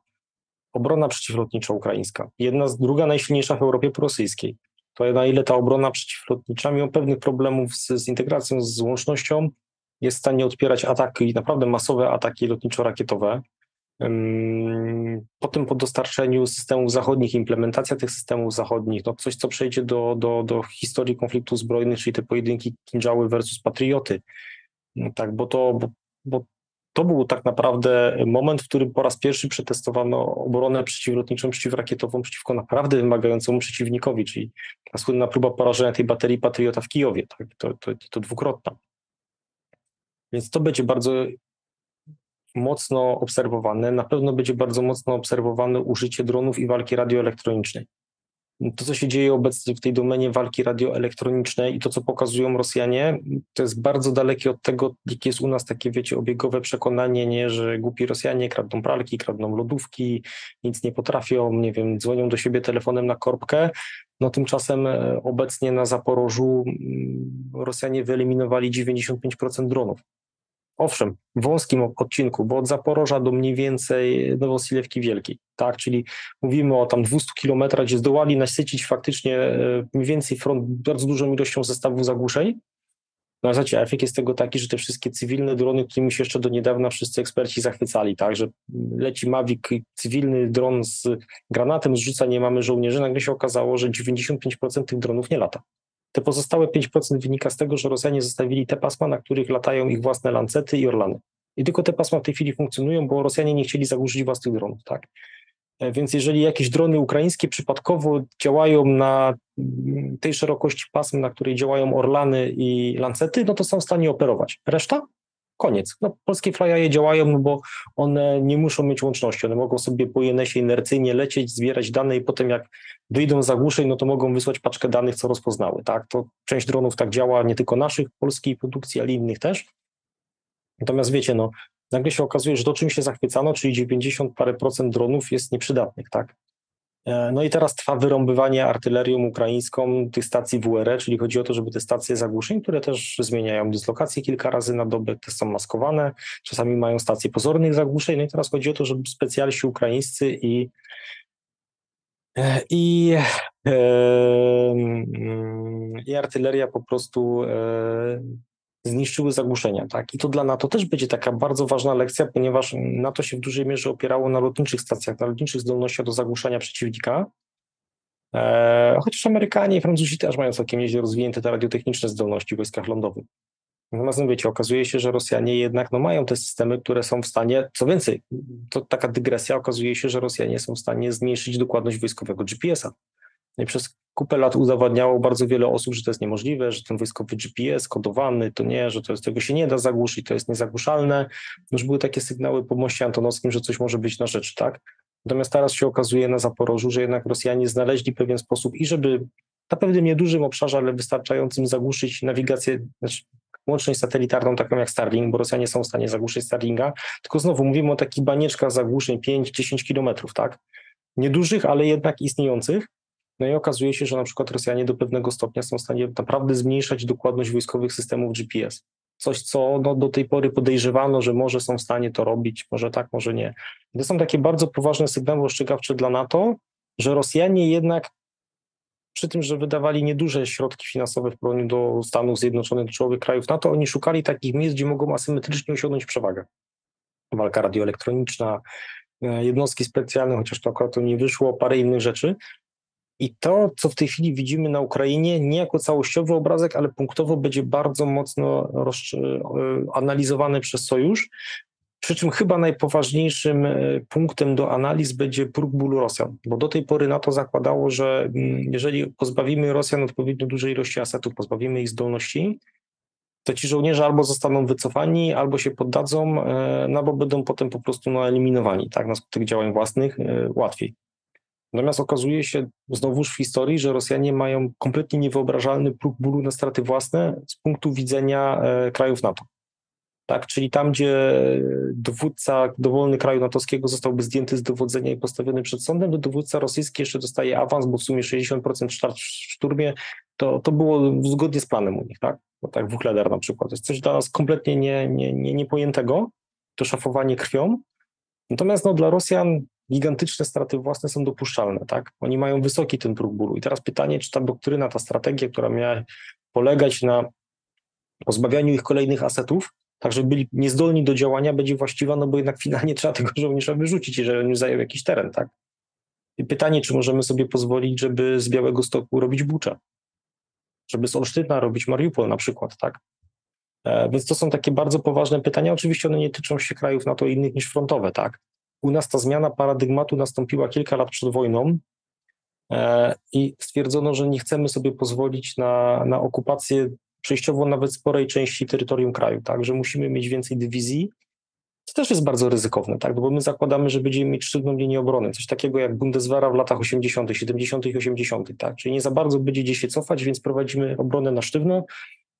Obrona przeciwlotnicza ukraińska, jedna z druga najsilniejsza w Europie prorosyjskiej. To na ile ta obrona przeciwlotnicza, mimo pewnych problemów z, z integracją, z łącznością, jest w stanie odpierać ataki, naprawdę masowe ataki lotniczo-rakietowe, po tym po dostarczeniu systemów zachodnich, implementacja tych systemów zachodnich, no coś, co przejdzie do, do, do historii konfliktów zbrojnych, czyli te pojedynki Kinżały versus Patrioty. No tak, bo to, bo, bo to był tak naprawdę moment, w którym po raz pierwszy przetestowano obronę przeciwlotniczą, przeciwrakietową przeciwko naprawdę wymagającemu przeciwnikowi, czyli ta słynna próba porażenia tej baterii Patriota w Kijowie, tak? to, to, to dwukrotna. Więc to będzie bardzo mocno obserwowane. Na pewno będzie bardzo mocno obserwowane użycie dronów i walki radioelektronicznej. To, co się dzieje obecnie w tej domenie walki radioelektronicznej i to, co pokazują Rosjanie, to jest bardzo dalekie od tego, jakie jest u nas takie, wiecie, obiegowe przekonanie, nie, że głupi Rosjanie kradną pralki, kradną lodówki, nic nie potrafią, nie wiem, dzwonią do siebie telefonem na korbkę. No tymczasem e, obecnie na Zaporożu mm, Rosjanie wyeliminowali 95% dronów. Owszem, wąskim odcinku, bo od Zaporoża do mniej więcej Nowosilewki Wielkiej, tak, czyli mówimy o tam 200 kilometrach, gdzie zdołali nasycić faktycznie e, mniej więcej front bardzo dużą ilością zestawów zagłuszeń, No a słuchajcie, efekt jest tego taki, że te wszystkie cywilne drony, którymi się jeszcze do niedawna wszyscy eksperci zachwycali, tak, że leci Mavic, cywilny dron z granatem, zrzuca, nie mamy żołnierzy, nagle się okazało, że 95% tych dronów nie lata. Te pozostałe 5% wynika z tego, że Rosjanie zostawili te pasma, na których latają ich własne lancety i orlany. I tylko te pasma w tej chwili funkcjonują, bo Rosjanie nie chcieli zagłuszyć własnych dronów, tak. E, Więc jeżeli jakieś drony ukraińskie przypadkowo działają na mm, tej szerokości pasm, na której działają Orlany i Lancety, no to są w stanie operować. Reszta? Koniec. No, polskie flyaje działają, no bo one nie muszą mieć łączności. One mogą sobie po INS-ie inercyjnie lecieć, zbierać dane i potem jak wyjdą za głuszej, no to mogą wysłać paczkę danych, co rozpoznały. Tak? To część dronów tak działa, nie tylko naszych, polskiej produkcji, ale innych też. Natomiast wiecie, no, nagle się okazuje, że to, czym się zachwycano, czyli 90 parę procent dronów jest nieprzydatnych, tak? E, No i teraz trwa wyrąbywanie artylerią ukraińską tych stacji WRE, czyli chodzi o to, żeby te stacje zagłuszeń, które też zmieniają dyslokację kilka razy na dobę, te są maskowane, czasami mają stacje pozornych zagłuszeń, no i teraz chodzi o to, żeby specjalsi ukraińscy i e, i, e, mm, i artyleria po prostu zniszczyły zagłuszenia. Tak? I to dla NATO też będzie taka bardzo ważna lekcja, ponieważ NATO się w dużej mierze opierało na lotniczych stacjach, na lotniczych zdolnościach do zagłuszania przeciwnika. E, chociaż Amerykanie i Francuzi też mają całkiem nieźle rozwinięte te radiotechniczne zdolności w wojskach lądowych. Natomiast no wiecie, okazuje się, że Rosjanie jednak no, mają te systemy, które są w stanie, co więcej, to taka dygresja, okazuje się, że Rosjanie są w stanie zmniejszyć dokładność wojskowego GPS-a. I przez kupę lat udowadniało bardzo wiele osób, że to jest niemożliwe, że ten wojskowy GPS kodowany, to nie, że to jest, tego się nie da zagłuszyć, to jest niezagłuszalne. Już były takie sygnały po moście antonowskim, że coś może być na rzecz, tak? Natomiast teraz się okazuje na Zaporożu, że jednak Rosjanie znaleźli pewien sposób i żeby na pewnym niedużym obszarze, ale wystarczającym zagłuszyć nawigację, znaczy łączność satelitarną taką jak Starlink, bo Rosjanie są w stanie zagłuszyć Starlinga, tylko znowu mówimy o takich banieczkach zagłuszeń 5-10 kilometrów, tak? Niedużych, ale jednak istniejących. No i okazuje się, że na przykład Rosjanie do pewnego stopnia są w stanie naprawdę zmniejszać dokładność wojskowych systemów GPS. Coś, co no, do tej pory podejrzewano, że może są w stanie to robić, może tak, może nie. To są takie bardzo poważne sygnały ostrzegawcze dla NATO, że Rosjanie jednak przy tym, że wydawali nieduże środki finansowe w porównaniu do Stanów Zjednoczonych, do czołowych krajów NATO, oni szukali takich miejsc, gdzie mogą asymetrycznie osiągnąć przewagę. Walka radioelektroniczna, e, jednostki specjalne, chociaż to akurat to nie wyszło, parę innych rzeczy. I to, co w tej chwili widzimy na Ukrainie, nie jako całościowy obrazek, ale punktowo będzie bardzo mocno e, analizowany przez Sojusz. Przy czym chyba najpoważniejszym e, punktem do analiz będzie próg bólu Rosjan, bo do tej pory NATO zakładało, że mm, jeżeli pozbawimy Rosjan odpowiednio dużej ilości asetów, pozbawimy ich zdolności, to ci żołnierze albo zostaną wycofani, albo się poddadzą, e, no bo będą potem po prostu no, eliminowani, tak, na skutek działań własnych łatwiej. Natomiast okazuje się znowuż w historii, że Rosjanie mają kompletnie niewyobrażalny próg bólu na straty własne z punktu widzenia e, krajów NATO. Tak, czyli tam, gdzie dowódca dowolny kraju natowskiego zostałby zdjęty z dowodzenia i postawiony przed sądem, to dowódca rosyjski jeszcze dostaje awans, bo w sumie 60% start w szturmie, to, to było zgodnie z planem u nich, tak? Bo tak Wuchleder na przykład. To jest coś dla nas kompletnie nie, nie, nie, niepojętego, to szafowanie krwią. Natomiast no, dla Rosjan gigantyczne straty własne są dopuszczalne, tak? Oni mają wysoki ten próg bólu. I teraz pytanie, czy ta doktryna, ta strategia, która miała polegać na pozbawianiu ich kolejnych asetów, tak żeby byli niezdolni do działania, będzie właściwa, no bo jednak finalnie trzeba tego żołnierza wyrzucić, jeżeli on już zajął jakiś teren, tak? I pytanie, czy możemy sobie pozwolić, żeby z Białego Stoku robić Bucza, żeby z Olsztyna robić Mariupol na przykład, tak? E, Więc to są takie bardzo poważne pytania. Oczywiście one nie tyczą się krajów NATO innych niż frontowe, tak? U nas ta zmiana paradygmatu nastąpiła kilka lat przed wojną e, i stwierdzono, że nie chcemy sobie pozwolić na, na okupację przejściowo nawet sporej części terytorium kraju, tak, że musimy mieć więcej dywizji. To też jest bardzo ryzykowne, tak, bo my zakładamy, że będziemy mieć sztywną linię obrony, coś takiego jak Bundeswehra w latach 80., 70., i 80., tak, czyli nie za bardzo będzie gdzie się cofać, więc prowadzimy obronę na sztywno.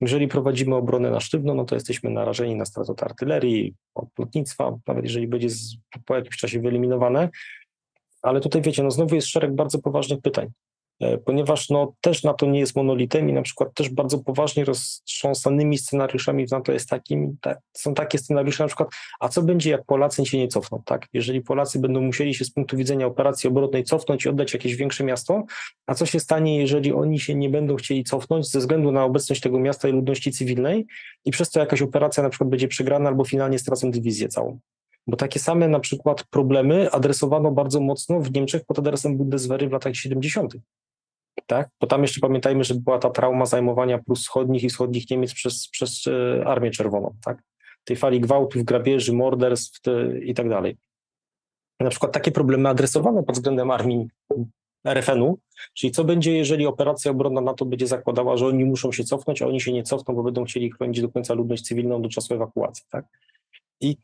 Jeżeli prowadzimy obronę na sztywno, no to jesteśmy narażeni na stratę artylerii, od lotnictwa, nawet jeżeli będzie z, po jakimś czasie wyeliminowane. Ale tutaj wiecie, no znowu jest szereg bardzo poważnych pytań. E, ponieważ no, też NATO nie jest monolitem i na przykład też bardzo poważnie roztrząsanymi scenariuszami w NATO jest takim, ta, są takie scenariusze na przykład, a co będzie jak Polacy się nie cofną, tak? Jeżeli Polacy będą musieli się z punktu widzenia operacji obronnej cofnąć i oddać jakieś większe miasto, a co się stanie, jeżeli oni się nie będą chcieli cofnąć ze względu na obecność tego miasta i ludności cywilnej i przez to jakaś operacja na przykład będzie przegrana albo finalnie stracą dywizję całą. Bo takie same na przykład problemy adresowano bardzo mocno w Niemczech pod adresem Bundeswehry w latach 70. Tak? Bo tam jeszcze pamiętajmy, że była ta trauma zajmowania Prus wschodnich i wschodnich Niemiec przez, przez e, Armię Czerwoną. Tak? Tej fali gwałtów, grabieży, morderstw i tak dalej. Na przykład takie problemy adresowano pod względem armii RFN-u, czyli co będzie, jeżeli operacja obronna NATO będzie zakładała, że oni muszą się cofnąć, a oni się nie cofną, bo będą chcieli chronić do końca ludność cywilną do czasu ewakuacji. Tak? I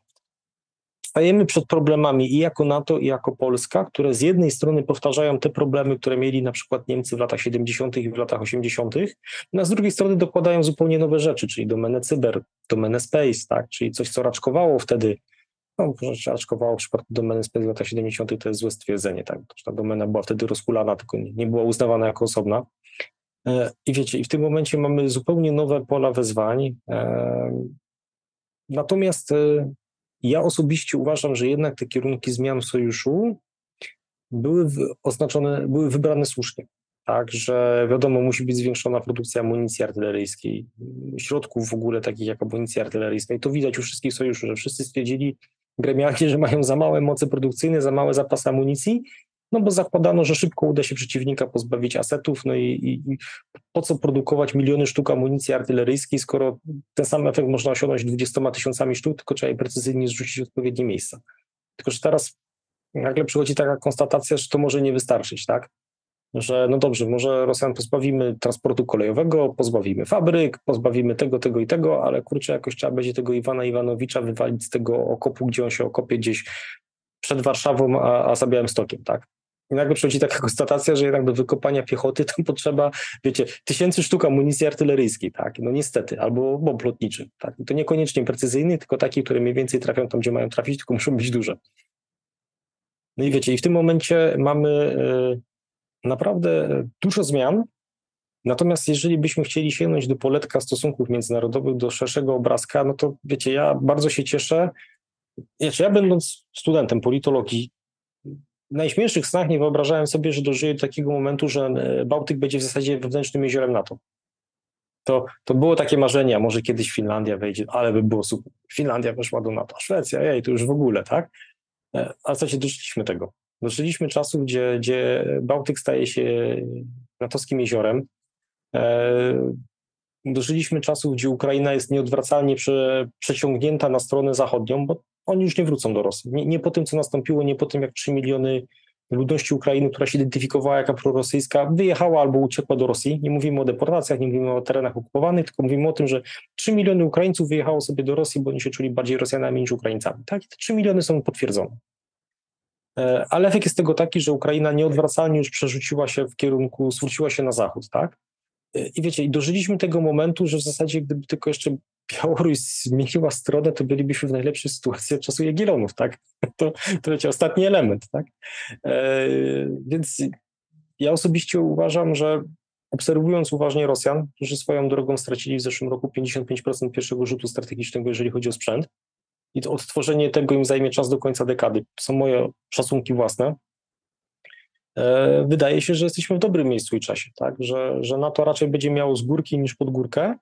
stajemy przed problemami i jako NATO, i jako Polska, które z jednej strony powtarzają te problemy, które mieli na przykład Niemcy w latach 70. i w latach 80., no a z drugiej strony dokładają zupełnie nowe rzeczy, czyli domenę cyber, domenę space, tak? czyli coś, co raczkowało wtedy, no raczkowało w przypadku domeny space w latach 70. to jest złe stwierdzenie, tak? ta domena była wtedy rozkulana, tylko nie, nie była uznawana jako osobna. E, I wiecie, i w tym momencie mamy zupełnie nowe pola wezwań. E, natomiast e, ja osobiście uważam, że jednak te kierunki zmian w sojuszu były oznaczone, były wybrane słusznie. Tak, że wiadomo, musi być zwiększona produkcja amunicji artyleryjskiej, środków w ogóle takich jak amunicji artyleryjskiej. I to widać u wszystkich sojuszy, że wszyscy stwierdzili gremialnie, że mają za małe moce produkcyjne, za małe zapasy amunicji, no bo zakładano, że szybko uda się przeciwnika pozbawić asetów, no i, i, i, po co produkować miliony sztuk amunicji artyleryjskiej, skoro ten sam efekt można osiągnąć 20 tysiącami sztuk, tylko trzeba je precyzyjnie zrzucić w odpowiednie miejsca. Tylko, że teraz nagle przychodzi taka konstatacja, że to może nie wystarczyć, tak? Że no dobrze, może Rosjan pozbawimy transportu kolejowego, pozbawimy fabryk, pozbawimy tego, tego i tego, ale kurczę, jakoś trzeba będzie tego Iwana Iwanowicza wywalić z tego okopu, gdzie on się okopie gdzieś przed Warszawą, a, a za Białymstokiem, tak? I nagle przychodzi taka konstatacja, że jednak do wykopania piechoty to potrzeba, wiecie, tysięcy sztuk amunicji artyleryjskiej, tak? No niestety, albo bomb lotniczych, tak? I to niekoniecznie precyzyjny, tylko takie, które mniej więcej trafią tam, gdzie mają trafić, tylko muszą być duże. No i wiecie, i w tym momencie mamy y, naprawdę dużo zmian, Natomiast jeżeli byśmy chcieli sięgnąć do poletka stosunków międzynarodowych, do szerszego obrazka, no to wiecie, ja bardzo się cieszę. Znaczy, ja będąc studentem politologii, w najśmielszych snach nie wyobrażałem sobie, że dożyję do takiego momentu, że e, Bałtyk będzie w zasadzie wewnętrznym jeziorem NATO. To, to było takie marzenie, może kiedyś Finlandia wejdzie, ale by było super. Finlandia weszła do NATO, Szwecja, jej, to już w ogóle, tak? E, a w zasadzie dożyliśmy tego. Dożyliśmy czasu, gdzie, gdzie Bałtyk staje się natowskim jeziorem. E, dożyliśmy czasu, gdzie Ukraina jest nieodwracalnie prze, przeciągnięta na stronę zachodnią, bo oni już nie wrócą do Rosji. Nie, nie po tym, co nastąpiło, nie po tym, jak 3 miliony ludności Ukrainy, która się identyfikowała jako prorosyjska, wyjechała albo uciekła do Rosji. Nie mówimy o deportacjach, nie mówimy o terenach okupowanych, tylko mówimy o tym, że 3 miliony Ukraińców wyjechało sobie do Rosji, bo oni się czuli bardziej Rosjanami niż Ukraińcami. Tak? I te 3 miliony są potwierdzone. E, ale efekt jest tego taki, że Ukraina nieodwracalnie już przerzuciła się w kierunku, zwróciła się na zachód, tak? E, I wiecie, i dożyliśmy tego momentu, że w zasadzie gdyby tylko jeszcze Białoruś zmieniła stronę, to bylibyśmy w najlepszej sytuacji od czasu Jagiellonów, tak? To, to wiecie, ostatni element, tak? E, więc ja osobiście uważam, że obserwując uważnie Rosjan, którzy swoją drogą stracili w zeszłym roku 55% pierwszego rzutu strategicznego, jeżeli chodzi o sprzęt, i to odtworzenie tego im zajmie czas do końca dekady. Są moje szacunki własne. E, wydaje się, że jesteśmy w dobrym miejscu i czasie, tak? Że, że NATO raczej będzie miało z górki niż pod górkę.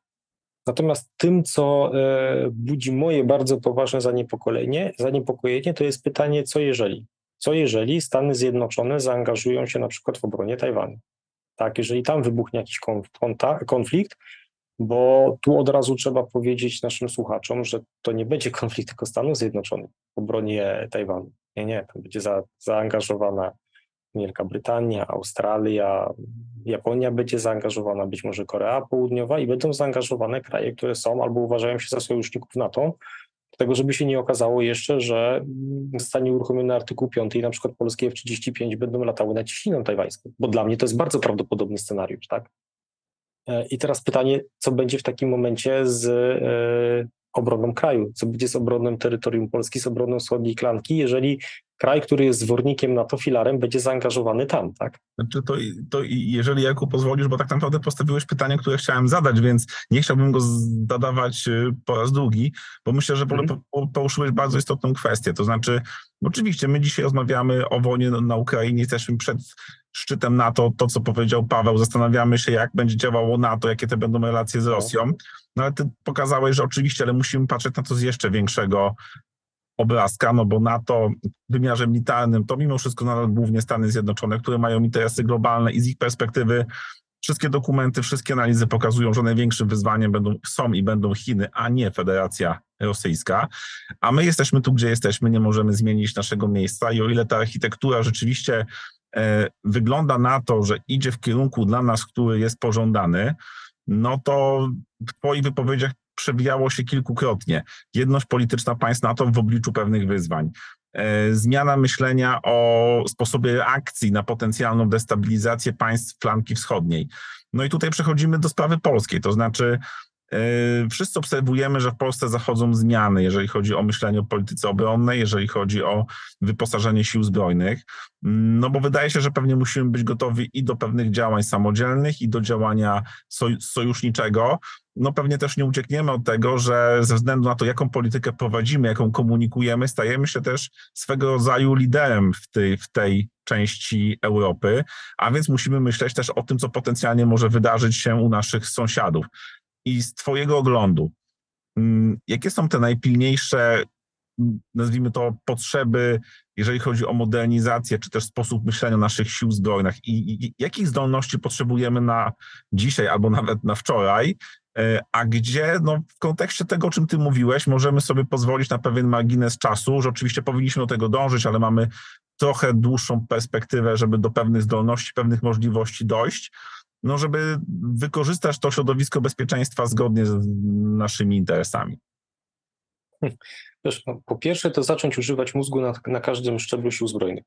Natomiast tym, co e, budzi moje bardzo poważne zaniepokojenie, zaniepokojenie, to jest pytanie, co jeżeli? Co jeżeli Stany Zjednoczone zaangażują się na przykład w obronie Tajwanu? Tak, jeżeli tam wybuchnie jakiś konflikt, bo tu od razu trzeba powiedzieć naszym słuchaczom, że to nie będzie konflikt tylko Stanów Zjednoczonych w obronie Tajwanu. Nie, nie, to będzie za, zaangażowana Wielka Brytania, Australia, Japonia będzie zaangażowana, być może Korea Południowa i będą zaangażowane kraje, które są albo uważają się za sojuszników NATO, tego, żeby się nie okazało jeszcze, że zostanie uruchomiony artykuł 5 i na przykład polskie F-35 będą latały nad ciśniną tajwańską, bo dla mnie to jest bardzo prawdopodobny scenariusz, tak? E, I teraz pytanie, co będzie w takim momencie z e, obroną kraju, co będzie z obroną terytorium Polski, z obroną wschodniej klanki, jeżeli Kraj, który jest zwornikiem NATO filarem, będzie zaangażowany tam, tak? Znaczy to, to i- jeżeli Jarku pozwolisz, bo tak naprawdę postawiłeś pytanie, które chciałem zadać, więc nie chciałbym go zadawać y, po raz drugi, bo myślę, że po- poruszyłeś bardzo istotną kwestię. To znaczy, oczywiście my dzisiaj rozmawiamy o wojnie na Ukrainie, jesteśmy przed szczytem NATO, to co powiedział Paweł, zastanawiamy się, jak będzie działało NATO, jakie te będą relacje z Rosją. No ale ty pokazałeś, że oczywiście, ale musimy patrzeć na to z jeszcze większego obrazka, no bo NATO w wymiarze militarnym to mimo wszystko nadal głównie Stany Zjednoczone, które mają interesy globalne i z ich perspektywy wszystkie dokumenty, wszystkie analizy pokazują, że największym wyzwaniem będą, są i będą Chiny, a nie Federacja Rosyjska. A my jesteśmy tu, gdzie jesteśmy, nie możemy zmienić naszego miejsca i o ile ta architektura rzeczywiście e, wygląda na to, że idzie w kierunku dla nas, który jest pożądany, no to w Twoich wypowiedziach przewijało się kilkukrotnie. Jedność polityczna państw NATO w obliczu pewnych wyzwań. E, Zmiana myślenia o sposobie reakcji na potencjalną destabilizację państw flanki wschodniej. No i tutaj przechodzimy do sprawy polskiej, to znaczy wszyscy obserwujemy, że w Polsce zachodzą zmiany, jeżeli chodzi o myślenie o polityce obronnej, jeżeli chodzi o wyposażenie sił zbrojnych, no bo wydaje się, że pewnie musimy być gotowi i do pewnych działań samodzielnych, i do działania soj- sojuszniczego, no pewnie też nie uciekniemy od tego, że ze względu na to, jaką politykę prowadzimy, jaką komunikujemy, stajemy się też swego rodzaju liderem w tej, w tej części Europy, a więc musimy myśleć też o tym, co potencjalnie może wydarzyć się u naszych sąsiadów. I z Twojego oglądu, mm, jakie są te najpilniejsze, mm, nazwijmy to, potrzeby, jeżeli chodzi o modernizację, czy też sposób myślenia naszych sił zbrojnych? I, i jakich zdolności potrzebujemy na dzisiaj albo nawet na wczoraj, E, a gdzie no, w kontekście tego, o czym ty mówiłeś, możemy sobie pozwolić na pewien margines czasu, że oczywiście powinniśmy do tego dążyć, ale mamy trochę dłuższą perspektywę, żeby do pewnych zdolności, pewnych możliwości dojść, no żeby wykorzystać to środowisko bezpieczeństwa zgodnie z naszymi interesami. Wiesz, no, po pierwsze, to zacząć używać mózgu na, na każdym szczeblu sił zbrojnych.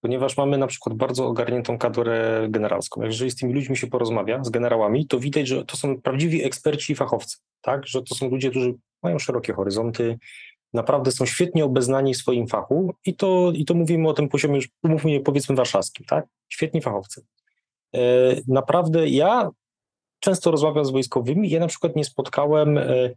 Ponieważ mamy na przykład bardzo ogarniętą kadrę generalską. Jeżeli z tymi ludźmi się porozmawia, z generałami, to widać, że to są prawdziwi eksperci i fachowcy. Tak? Że to są ludzie, którzy mają szerokie horyzonty, naprawdę są świetnie obeznani w swoim fachu i to, i to mówimy o tym poziomie, już mówmy powiedzmy warszawskim. Tak? Świetni fachowcy. E, naprawdę ja często rozmawiam z wojskowymi, ja na przykład nie spotkałem e,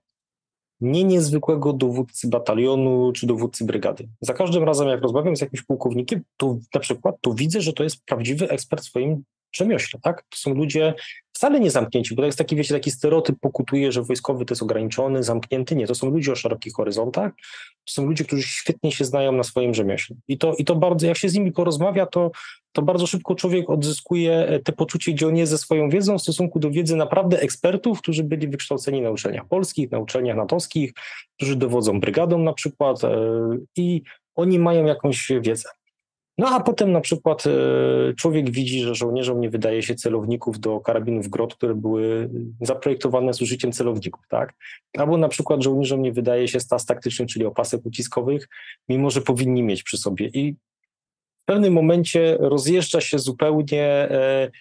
nie niezwykłego dowódcy batalionu czy dowódcy brygady. Za każdym razem, jak rozmawiam z jakimś pułkownikiem, to na przykład to widzę, że to jest prawdziwy ekspert w swoim rzemiośle, tak? To są ludzie wcale nie zamknięci, bo to jest taki, wiecie, taki stereotyp pokutuje, że wojskowy to jest ograniczony, zamknięty. Nie, to są ludzie o szerokich horyzontach, to są ludzie, którzy świetnie się znają na swoim rzemiośle. I to, i to bardzo, jak się z nimi porozmawia, to, to bardzo szybko człowiek odzyskuje e, te poczucie, gdzie on jest ze swoją wiedzą w stosunku do wiedzy naprawdę ekspertów, którzy byli wykształceni na uczelniach polskich, na uczelniach natowskich, którzy dowodzą brygadą na przykład e, i oni mają jakąś wiedzę. No a potem na przykład e, człowiek widzi, że żołnierzom nie wydaje się celowników do karabinów grot, które były zaprojektowane z użyciem celowników, tak? Albo na przykład żołnierzom nie wydaje się stas taktyczny, czyli opasek uciskowych, mimo że powinni mieć przy sobie. I w pewnym momencie rozjeżdża się zupełnie e,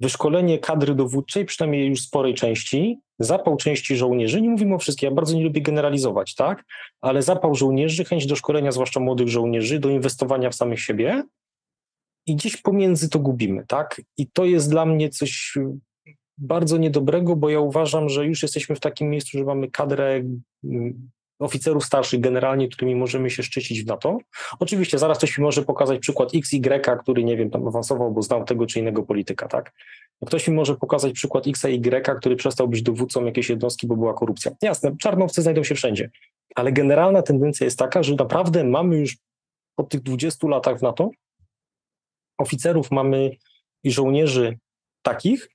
wyszkolenie kadry dowódczej, przynajmniej już sporej części, zapał części żołnierzy, nie mówimy o wszystkich, ja bardzo nie lubię generalizować, tak, ale zapał żołnierzy, chęć do szkolenia, zwłaszcza młodych żołnierzy, do inwestowania w samych siebie. I gdzieś pomiędzy to gubimy, tak, i to jest dla mnie coś bardzo niedobrego, bo ja uważam, że już jesteśmy w takim miejscu, że mamy kadrę mm, oficerów starszych generalnie, którymi możemy się szczycić w NATO. Oczywiście zaraz ktoś mi może pokazać przykład X, Y, który nie wiem, tam awansował, bo znał tego czy innego polityka, tak? Ktoś mi może pokazać przykład X, Y, który przestał być dowódcą jakiejś jednostki, bo była korupcja. Jasne, czarnowcy znajdą się wszędzie, ale generalna tendencja jest taka, że naprawdę mamy już po tych 20 latach w NATO oficerów mamy i żołnierzy takich,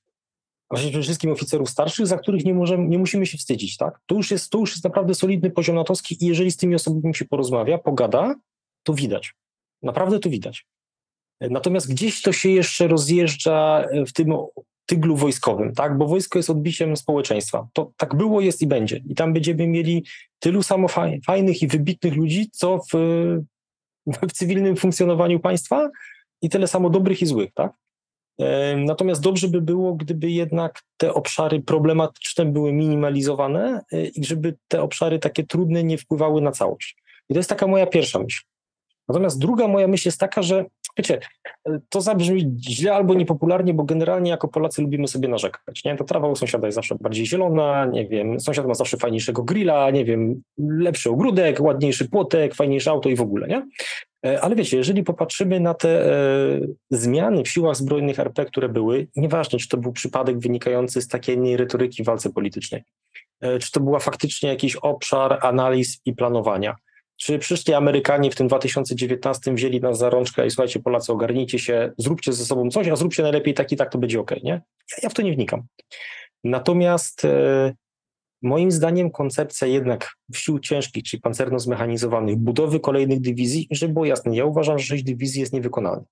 właśnie przede wszystkim oficerów starszych, za których nie, możemy, nie musimy się wstydzić, tak? To już, jest, to już jest naprawdę solidny poziom natowski i jeżeli z tymi osobami się porozmawia, pogada, to widać. Naprawdę to widać. Natomiast gdzieś to się jeszcze rozjeżdża w tym tyglu wojskowym, tak? Bo wojsko jest odbiciem społeczeństwa. To tak było, jest i będzie. I tam będziemy mieli tylu samo fajnych i wybitnych ludzi, co w, w cywilnym funkcjonowaniu państwa i tyle samo dobrych i złych, tak? Natomiast dobrze by było, gdyby jednak te obszary problematyczne były minimalizowane i żeby te obszary takie trudne nie wpływały na całość. I to jest taka moja pierwsza myśl. Natomiast druga moja myśl jest taka, że wiecie, to zabrzmi źle albo niepopularnie, bo generalnie jako Polacy lubimy sobie narzekać. Nie? Ta trawa u sąsiada jest zawsze bardziej zielona, nie wiem, sąsiad ma zawsze fajniejszego grilla, nie wiem, lepszy ogródek, ładniejszy płotek, fajniejsze auto i w ogóle, nie? E, Ale wiecie, jeżeli popatrzymy na te e, zmiany w siłach zbrojnych RP, które były, nieważne, czy to był przypadek wynikający z takiej retoryki w walce politycznej, e, czy to była faktycznie jakiś obszar analiz i planowania, czy przyszli Amerykanie w tym 2019 wzięli nas za rączkę i słuchajcie, Polacy, ogarnijcie się, zróbcie ze sobą coś, a zróbcie najlepiej tak i tak, to będzie ok, nie? Ja, ja w to nie wnikam. Natomiast moim zdaniem koncepcja jednak sił ciężkich, czyli pancerno zmechanizowanych, budowy kolejnych dywizji, żeby było jasne, ja uważam, że sześć dywizji jest niewykonalne.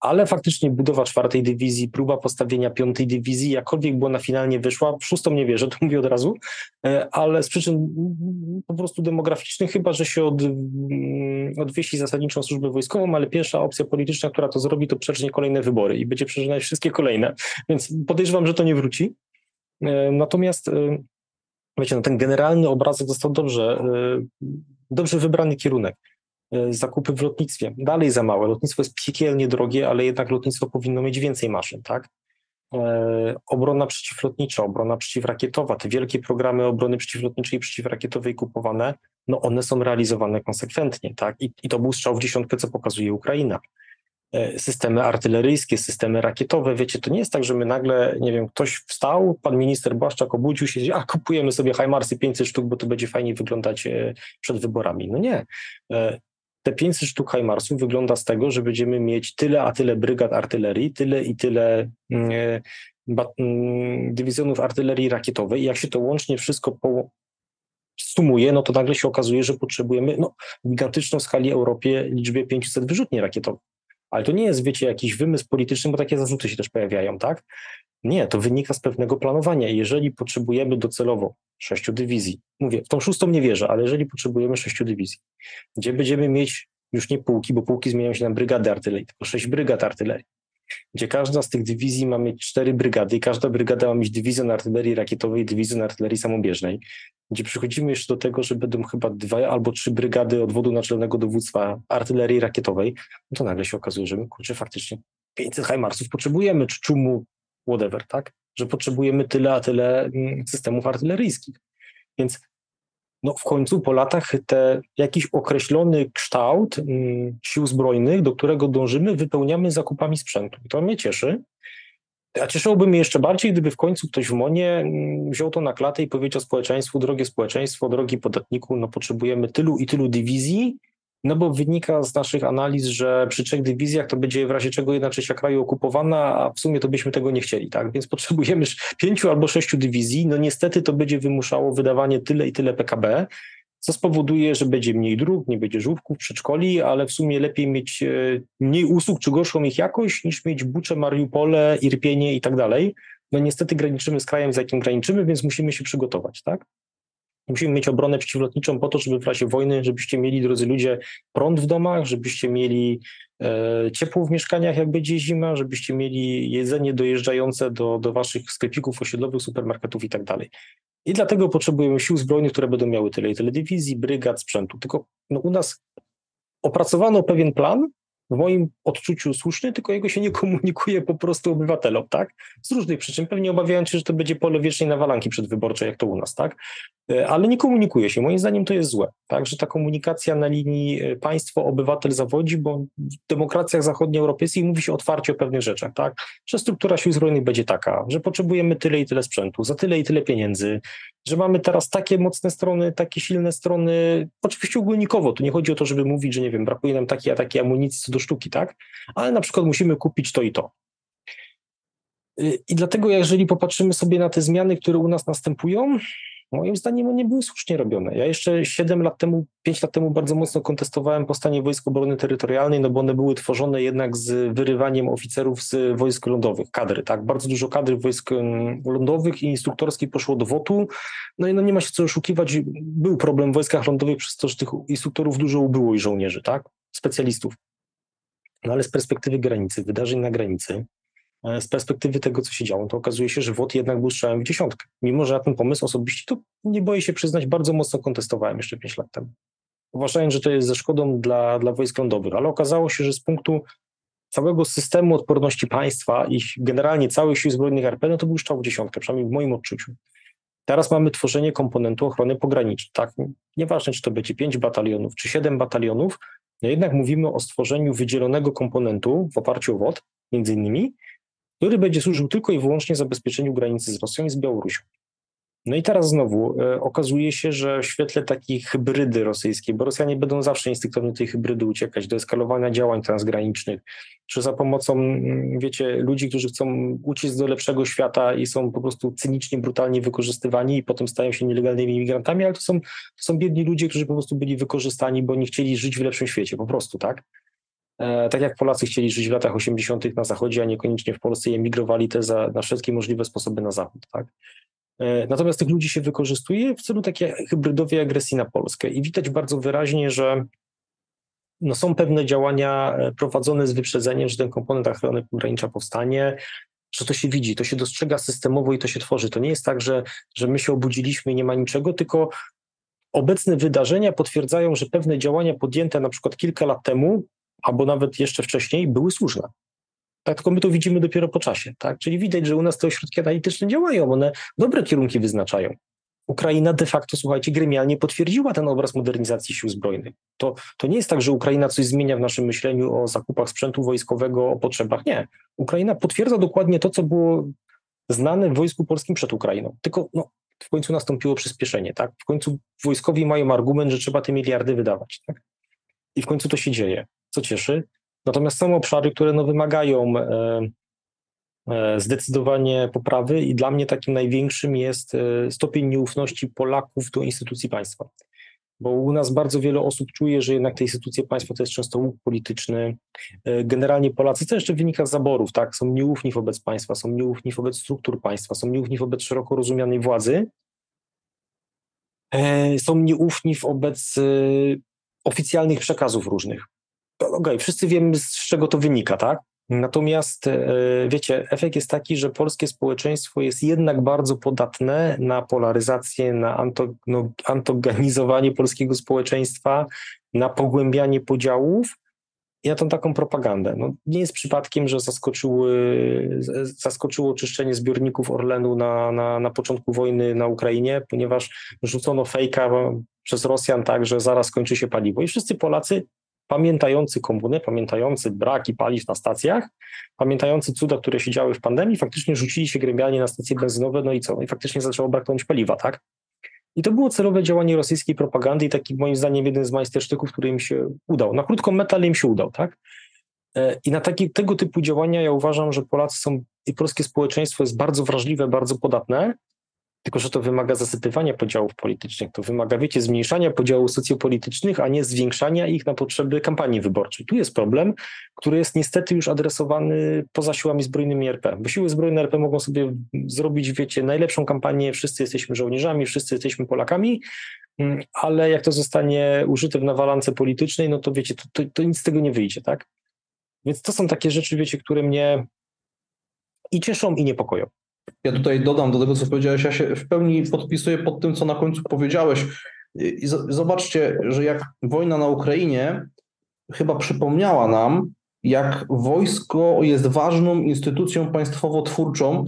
Ale faktycznie budowa czwartej dywizji, próba postawienia piątej dywizji, jakkolwiek była na finalnie wyszła, szóstą nie wierzę, to mówię od razu, e, ale z przyczyn po prostu demograficznych, chyba że się od, mm, odwiesi zasadniczą służbę wojskową, ale pierwsza opcja polityczna, która to zrobi, to przecznie kolejne wybory i będzie przeżynać wszystkie kolejne, więc podejrzewam, że to nie wróci. E, Natomiast e, wiecie, no ten generalny obrazek został dobrze, e, dobrze wybrany kierunek e, zakupy w lotnictwie. Dalej za małe. Lotnictwo jest piekielnie drogie, ale jednak lotnictwo powinno mieć więcej maszyn, tak? E, obrona przeciwlotnicza, obrona przeciwrakietowa, te wielkie programy obrony przeciwlotniczej i przeciwrakietowej kupowane, no one są realizowane konsekwentnie, tak? I, i to był strzał w dziesiątkę, co pokazuje Ukraina. E, Systemy artyleryjskie, systemy rakietowe, wiecie, to nie jest tak, że my nagle, nie wiem, ktoś wstał, pan minister Błaszczak obudził się, a kupujemy sobie Heimarsy 500 sztuk, bo to będzie fajnie wyglądać e, przed wyborami. No nie. E, te 500 sztuk Heimarsów wygląda z tego, że będziemy mieć tyle a tyle brygad artylerii, tyle i tyle mm, mm, dywizjonów artylerii rakietowej i jak się to łącznie wszystko po, sumuje, no to nagle się okazuje, że potrzebujemy no, gigantyczną skali Europie liczbie 500 wyrzutni rakietowych. Ale to nie jest, wiecie, jakiś wymysł polityczny, bo takie zarzuty się też pojawiają, tak? Nie, to wynika z pewnego planowania. Jeżeli potrzebujemy docelowo sześciu dywizji, mówię, w tą szóstą nie wierzę, ale jeżeli potrzebujemy sześciu dywizji, gdzie będziemy mieć już nie pułki, bo pułki zmieniają się na brygady artylerii, tylko sześć brygad artylerii, gdzie każda z tych dywizji ma mieć cztery brygady i każda brygada ma mieć dywizjon artylerii rakietowej i dywizjon artylerii samobieżnej, gdzie przychodzimy jeszcze do tego, że będą chyba dwa albo trzy brygady odwodu naczelnego dowództwa artylerii rakietowej, no to nagle się okazuje, że my kurczę faktycznie 500 Heimarsów potrzebujemy, czy czumu, whatever, tak? Że potrzebujemy tyle, a tyle mm, systemów artyleryjskich. Więc no w końcu po latach te jakiś określony kształt mm, sił zbrojnych, do którego dążymy, wypełniamy zakupami sprzętu. To mnie cieszy. A cieszyłoby mnie jeszcze bardziej, gdyby w końcu ktoś w Monie mm, wziął to na klatę i powiedział społeczeństwu, drogie społeczeństwo, drogi podatniku, no potrzebujemy tylu i tylu dywizji, no bo wynika z naszych analiz, że przy trzech dywizjach to będzie w razie czego jedna trzecia kraju okupowana, a w sumie to byśmy tego nie chcieli, tak? Więc potrzebujemy pięciu albo sześciu dywizji. No niestety to będzie wymuszało wydawanie tyle i tyle PKB, co spowoduje, że będzie mniej dróg, nie będzie żłobków, przedszkoli, ale w sumie lepiej mieć e, mniej usług czy gorszą ich jakość, niż mieć Bucze, Mariupole, Irpienie i tak dalej. No niestety graniczymy z krajem, z jakim graniczymy, więc musimy się przygotować, tak? Musimy mieć obronę przeciwlotniczą po to, żeby w razie wojny, żebyście mieli, drodzy ludzie, prąd w domach, żebyście mieli e, ciepło w mieszkaniach, jak będzie zima, żebyście mieli jedzenie dojeżdżające do, do waszych sklepików osiedlowych, supermarketów i tak dalej. I dlatego potrzebujemy sił zbrojnych, które będą miały tyle i tyle dywizji, brygad, sprzętu. Tylko no, u nas opracowano pewien plan, w moim odczuciu słuszny, tylko jego się nie komunikuje po prostu obywatelom, tak? Z różnych przyczyn, pewnie obawiając się, że to będzie pole wiecznej nawalanki przedwyborczej, jak to u nas, tak? E, Ale nie komunikuje się. Moim zdaniem to jest złe, tak? Że ta komunikacja na linii e, państwo-obywatel zawodzi, bo w demokracjach zachodnioeuropejskich mówi się otwarcie o pewnych rzeczach, tak? Że struktura sił zbrojnych będzie taka, że potrzebujemy tyle i tyle sprzętu, za tyle i tyle pieniędzy, że mamy teraz takie mocne strony, takie silne strony, oczywiście ogólnikowo, tu nie chodzi o to, żeby mówić, że nie wiem, brakuje nam takiej a takiej amunicji co do sztuki, tak? Ale na przykład musimy kupić to i to. Y, I dlatego, jeżeli popatrzymy sobie na te zmiany, które u nas następują, moim zdaniem one były słusznie robione. Ja jeszcze 7 lat temu, 5 lat temu bardzo mocno kontestowałem powstanie Wojsk Obrony Terytorialnej, no bo one były tworzone jednak z wyrywaniem oficerów z wojsk lądowych, kadry, tak? Bardzo dużo kadry wojsk lądowych i instruktorskich poszło do WOT-u, no i no nie ma się co oszukiwać, był problem w wojskach lądowych przez to, że tych instruktorów dużo ubyło i żołnierzy, tak? Specjalistów. No ale z perspektywy granicy, wydarzeń na granicy, e, z perspektywy tego, co się działo, to okazuje się, że WOT jednak był strzałem w dziesiątkę. Mimo, że na ten pomysł osobiście, to nie boję się przyznać, bardzo mocno kontestowałem jeszcze 5 lat temu. uważając, że to jest ze szkodą dla, dla wojsk lądowych, ale okazało się, że z punktu całego systemu odporności państwa i generalnie całych sił zbrojnych RP, no to był strzał w dziesiątkę, przynajmniej w moim odczuciu. Teraz mamy tworzenie komponentu ochrony pogranicznej. Tak, nieważne, czy to będzie 5 batalionów, czy 7 batalionów, jednak mówimy o stworzeniu wydzielonego komponentu w oparciu o WOD, między innymi, który będzie służył tylko i wyłącznie zabezpieczeniu granicy z Rosją i z Białorusią. No i teraz znowu e, okazuje się, że w świetle takiej hybrydy rosyjskiej, bo Rosjanie będą zawsze instynktownie tej hybrydy uciekać, do eskalowania działań transgranicznych, czy za pomocą, mm, wiecie, ludzi, którzy chcą uciec do lepszego świata i są po prostu cynicznie, brutalnie wykorzystywani i potem stają się nielegalnymi imigrantami, ale to są, to są biedni ludzie, którzy po prostu byli wykorzystani, bo nie chcieli żyć w lepszym świecie, po prostu, tak? E, tak jak Polacy chcieli żyć w latach 80. na Zachodzie, a niekoniecznie w Polsce i emigrowali te za, na wszystkie możliwe sposoby na Zachód, tak? E, natomiast tych ludzi się wykorzystuje w celu takiej hybrydowej agresji na Polskę i widać bardzo wyraźnie, że no są pewne działania e, prowadzone z wyprzedzeniem, że ten komponent ochrony pogranicza powstanie, że to się widzi, to się dostrzega systemowo i to się tworzy. To nie jest tak, że, że my się obudziliśmy i nie ma niczego, tylko obecne wydarzenia potwierdzają, że pewne działania podjęte na przykład kilka lat temu, albo nawet jeszcze wcześniej, były słuszne. Tak, tylko my to widzimy dopiero po czasie, tak? Czyli widać, że u nas te ośrodki analityczne działają, one dobre kierunki wyznaczają. Ukraina de facto, słuchajcie, gremialnie potwierdziła ten obraz modernizacji sił zbrojnych. To, to nie jest tak, że Ukraina coś zmienia w naszym myśleniu o zakupach sprzętu wojskowego, o potrzebach. Nie. Ukraina potwierdza dokładnie to, co było znane w wojsku polskim przed Ukrainą. Tylko no, w końcu nastąpiło przyspieszenie, tak? W końcu wojskowi mają argument, że trzeba te miliardy wydawać, tak? I w końcu to się dzieje, co cieszy. Natomiast są obszary, które no, wymagają e, e, zdecydowanie poprawy i dla mnie takim największym jest e, stopień nieufności Polaków do instytucji państwa. Bo u nas bardzo wiele osób czuje, że jednak te instytucje państwa to jest często łuk polityczny. Generalnie Polacy, co jeszcze wynika z zaborów, tak, są nieufni wobec państwa, są nieufni wobec struktur państwa, są nieufni wobec szeroko rozumianej władzy, są nieufni wobec oficjalnych przekazów różnych okej, okay, wszyscy wiemy, z czego to wynika, tak? Natomiast e, wiecie, efekt jest taki, że polskie społeczeństwo jest jednak bardzo podatne na polaryzację, na anto, no, antogonizowanie polskiego społeczeństwa, na pogłębianie podziałów i na tą taką propagandę. No, nie jest przypadkiem, że zaskoczyło czyszczenie zbiorników Orlenu na, na, na początku wojny na Ukrainie, ponieważ rzucono fejka przez Rosjan tak, że zaraz kończy się paliwo i wszyscy Polacy pamiętający komunę, pamiętający braki paliw na stacjach, pamiętający cuda, które się działy w pandemii, faktycznie rzucili się gremialnie na stacje benzynowe, no i co? No I faktycznie zaczęło braknąć paliwa, tak? I to było celowe działanie rosyjskiej propagandy i taki moim zdaniem jeden z majstersztyków, który im się udał. Na krótką metę, ale im się udał, tak? E, I na taki, tego typu działania ja uważam, że Polacy są i polskie społeczeństwo jest bardzo wrażliwe, bardzo podatne tylko, że to wymaga zasypywania podziałów politycznych, to wymaga, wiecie, zmniejszania podziałów socjopolitycznych, a nie zwiększania ich na potrzeby kampanii wyborczej. Tu jest problem, który jest niestety już adresowany poza siłami zbrojnymi RP, bo siły zbrojne RP mogą sobie zrobić, wiecie, najlepszą kampanię, wszyscy jesteśmy żołnierzami, wszyscy jesteśmy Polakami, mm, ale jak to zostanie użyte w nawalance politycznej, no to wiecie, to, to, to nic z tego nie wyjdzie, tak? Więc to są takie rzeczy, wiecie, które mnie i cieszą, i niepokoją. Ja tutaj dodam do tego, co powiedziałeś, ja się w pełni podpisuję pod tym, co na końcu powiedziałeś. I zobaczcie, że jak wojna na Ukrainie chyba przypomniała nam, jak wojsko jest ważną instytucją państwowo-twórczą,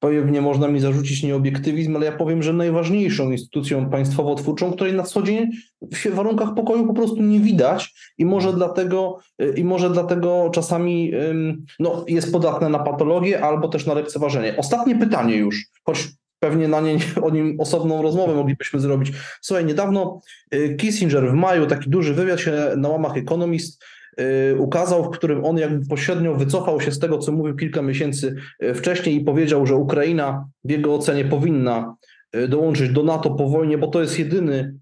Pewnie można mi zarzucić nieobiektywizm, ale ja powiem, że najważniejszą instytucją państwowo-twórczą, której na co dzień w warunkach pokoju po prostu nie widać i może dlatego, i może dlatego czasami no, jest podatne na patologię albo też na lekceważenie. Ostatnie pytanie już, choć pewnie na nie, o nim osobną rozmowę moglibyśmy zrobić. Słuchaj, niedawno y, Kissinger w maju, taki duży wywiad się na łamach Economist Y, ukazał, w którym on jakby pośrednio wycofał się z tego, co mówił kilka miesięcy y, wcześniej i powiedział, że Ukraina w jego ocenie powinna y, dołączyć do NATO po wojnie, bo to jest jedyny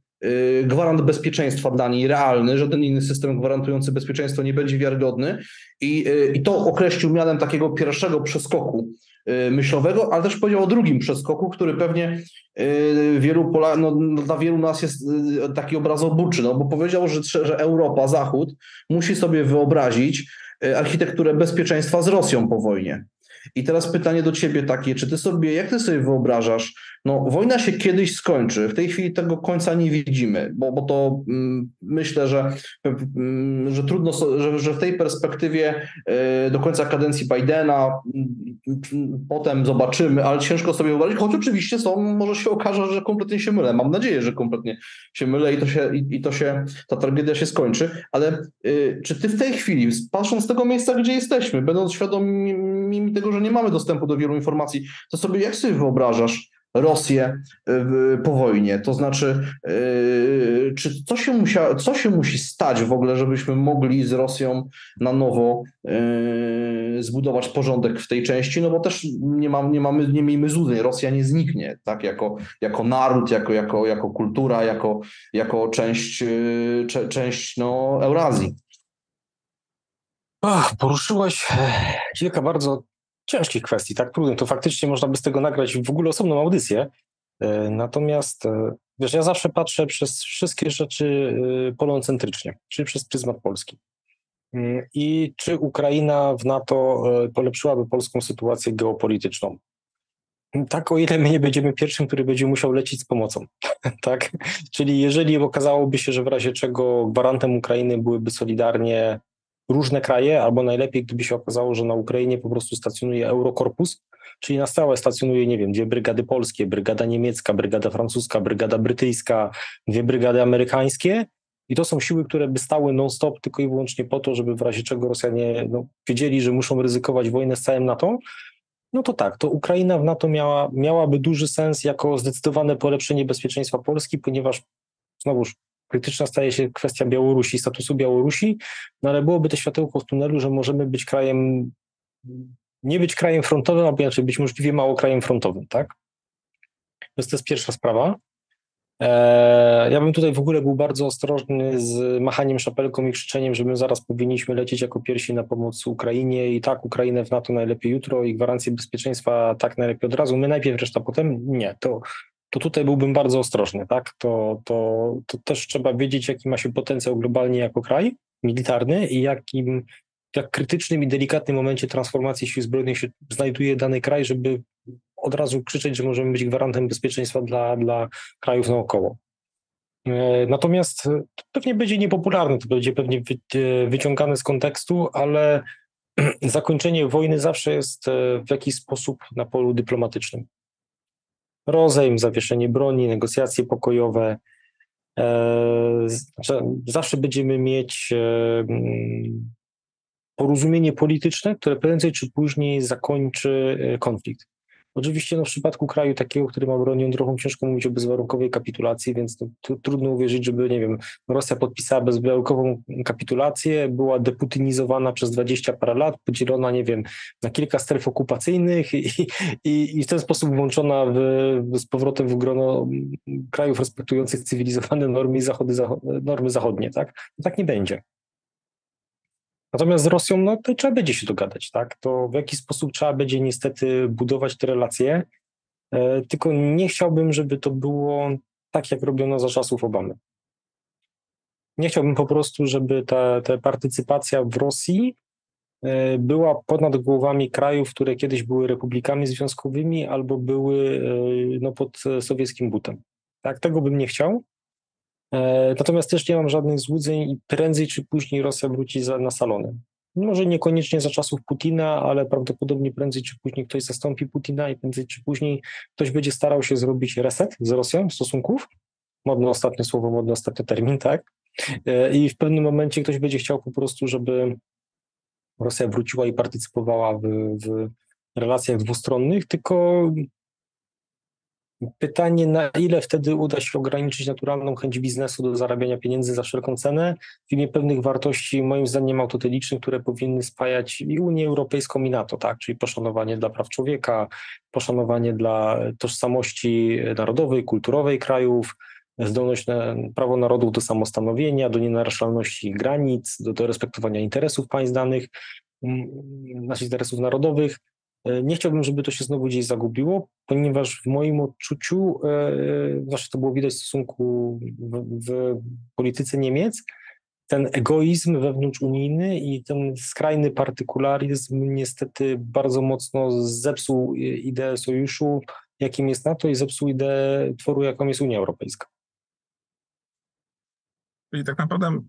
gwarant bezpieczeństwa dla niej realny, żaden inny system gwarantujący bezpieczeństwo nie będzie wiarygodny. I, i to określił mianem takiego pierwszego przeskoku Y, myślowego, ale też powiedział o drugim przeskoku, który pewnie y, wielu Pola, no, dla wielu nas jest y, taki obrazobuczy, no bo powiedział, że, że Europa, Zachód musi sobie wyobrazić architekturę bezpieczeństwa z Rosją po wojnie. I teraz pytanie do ciebie takie, czy ty sobie, jak ty sobie wyobrażasz, no wojna się kiedyś skończy, w tej chwili tego końca nie widzimy, bo, bo to mm, myślę, że, mm, że trudno, że, że w tej perspektywie y, do końca kadencji Bidena, mm, potem zobaczymy, ale ciężko sobie wyobrazić, choć oczywiście są, może się okaże, że kompletnie się mylę, mam nadzieję, że kompletnie się mylę i to się, i, i to się ta tragedia się skończy, ale y, czy ty w tej chwili, patrząc z tego miejsca, gdzie jesteśmy, będąc świadomi tego, że nie mamy dostępu do wielu informacji, to sobie jak sobie wyobrażasz Rosję y, po wojnie? To znaczy, y, czy co się, musia, co się musi stać w ogóle, żebyśmy mogli z Rosją na nowo y, zbudować porządek w tej części? No bo też nie, mam, nie mamy, nie miejmy złudzeń, Rosja nie zniknie, tak, jako, jako naród, jako, jako, jako kultura, jako, jako część, część no, Eurazji. Ach, poruszyłeś e, kilka bardzo ciężkich kwestii, tak trudnych. To faktycznie można by z tego nagrać w ogóle osobną audycję. E, Natomiast e, wiesz, ja zawsze patrzę przez wszystkie rzeczy e, polocentrycznie, czyli przez pryzmat Polski. I czy Ukraina w NATO polepszyłaby polską sytuację geopolityczną? Tak, o ile my nie będziemy pierwszym, który będzie musiał lecieć z pomocą. tak? Czyli jeżeli okazałoby się, że w razie czego gwarantem Ukrainy byłyby solidarnie różne kraje, albo najlepiej, gdyby się okazało, że na Ukrainie po prostu stacjonuje Eurokorpus, czyli na stałe stacjonuje, nie wiem, dwie brygady polskie, brygada niemiecka, brygada francuska, brygada brytyjska, dwie brygady amerykańskie. I to są siły, które by stały non-stop tylko i wyłącznie po to, żeby w razie czego Rosjanie no, wiedzieli, że muszą ryzykować wojnę z całym NATO. No to tak, to Ukraina w NATO miała, miałaby duży sens jako zdecydowane polepszenie bezpieczeństwa Polski, ponieważ znowuż krytyczna staje się kwestia Białorusi, statusu Białorusi, no ale byłoby to światełko w tunelu, że możemy być krajem, nie być krajem frontowym, albo inaczej być możliwie mało krajem frontowym, tak? Więc to jest pierwsza sprawa. Eee, ja bym tutaj w ogóle był bardzo ostrożny z machaniem szapelką i krzyczeniem, że my zaraz powinniśmy lecieć jako pierwsi na pomoc Ukrainie i tak, Ukrainę w NATO najlepiej jutro i gwarancję bezpieczeństwa tak najlepiej od razu, my najpierw, reszta potem. Nie, to, to tutaj byłbym bardzo ostrożny, tak? To, to, to też trzeba wiedzieć, jaki ma się potencjał globalnie jako kraj militarny i jakim, jak krytycznym i delikatnym momencie transformacji sił zbrojnych się znajduje dany kraj, żeby od razu krzyczeć, że możemy być gwarantem bezpieczeństwa dla, dla krajów naokoło. E, Natomiast to pewnie będzie niepopularne, to będzie pewnie e, wyciągane z kontekstu, ale zakończenie wojny zawsze jest e, w jakiś sposób na polu dyplomatycznym. Rozejm, zawieszenie broni, negocjacje pokojowe. E, Zawsze będziemy mieć e, mm, porozumienie polityczne, które prędzej czy później zakończy e, konflikt. Oczywiście no, w przypadku kraju takiego, który ma broń jądrową, ciężko mówić o bezwarunkowej kapitulacji, więc tu- trudno uwierzyć, żeby, nie wiem, Rosja podpisała bezwarunkową kapitulację, była deputynizowana przez 20 parę lat, podzielona, nie wiem, na kilka stref okupacyjnych i, i, i w ten sposób włączona w, z powrotem w grono krajów respektujących cywilizowane normy, zachody, zacho- normy zachodnie, tak? No, tak nie będzie. Natomiast z Rosją, no to trzeba będzie się dogadać, tak? To w jaki sposób trzeba będzie niestety budować te relacje. E, tylko nie chciałbym, żeby to było tak, jak robiono za czasów Obamy. Nie chciałbym po prostu, żeby ta, ta partycypacja w Rosji e, była ponad głowami krajów, które kiedyś były republikami związkowymi albo były e, no, pod sowieckim butem. Tak, tego bym nie chciał. E, Natomiast też nie mam żadnych złudzeń i prędzej czy później Rosja wróci za, na salony. Może niekoniecznie za czasów Putina, ale prawdopodobnie prędzej czy później ktoś zastąpi Putina i prędzej czy później ktoś będzie starał się zrobić reset z Rosją stosunków. Modne ostatnie słowo, modny ostatni termin, tak? E, I w pewnym momencie ktoś będzie chciał po prostu, żeby Rosja wróciła i partycypowała w, w relacjach dwustronnych, tylko Pytanie, na ile wtedy uda się ograniczyć naturalną chęć biznesu do zarabiania pieniędzy za wszelką cenę w imię pewnych wartości, moim zdaniem autotelicznych, które powinny spajać i Unię Europejską i NATO, tak? Czyli poszanowanie dla praw człowieka, poszanowanie dla tożsamości narodowej, kulturowej krajów, zdolność na prawo narodów do samostanowienia, do nienaruszalności granic, do, do respektowania interesów państw danych, mm, naszych interesów narodowych. E, Nie chciałbym, żeby to się znowu gdzieś zagubiło, ponieważ w moim odczuciu, e, zwłaszcza to było widać w stosunku w, w polityce Niemiec, ten egoizm wewnątrzunijny i ten skrajny partykularyzm niestety bardzo mocno zepsuł ideę sojuszu, jakim jest NATO i zepsuł ideę tworu, jaką jest Unia Europejska. Czyli tak naprawdę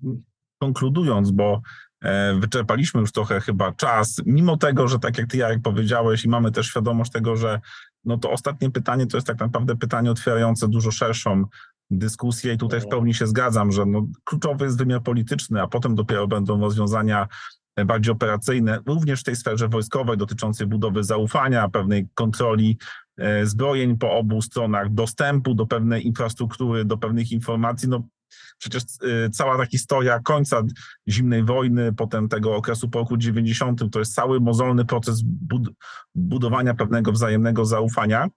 konkludując, bo e, wyczerpaliśmy już trochę chyba czas, mimo tego, że tak jak ty Jarek powiedziałeś i mamy też świadomość tego, że no to ostatnie pytanie to jest tak naprawdę pytanie otwierające dużo szerszą dyskusję i tutaj w pełni się zgadzam, że no, kluczowy jest wymiar polityczny, a potem dopiero będą rozwiązania e, bardziej operacyjne, również w tej sferze wojskowej dotyczącej budowy zaufania, pewnej kontroli e, zbrojeń po obu stronach, dostępu do pewnej infrastruktury, do pewnych informacji. No, przecież e, cała ta historia końca zimnej wojny, potem tego okresu po roku 90, to jest cały mozolny proces bud budowania pewnego wzajemnego zaufania.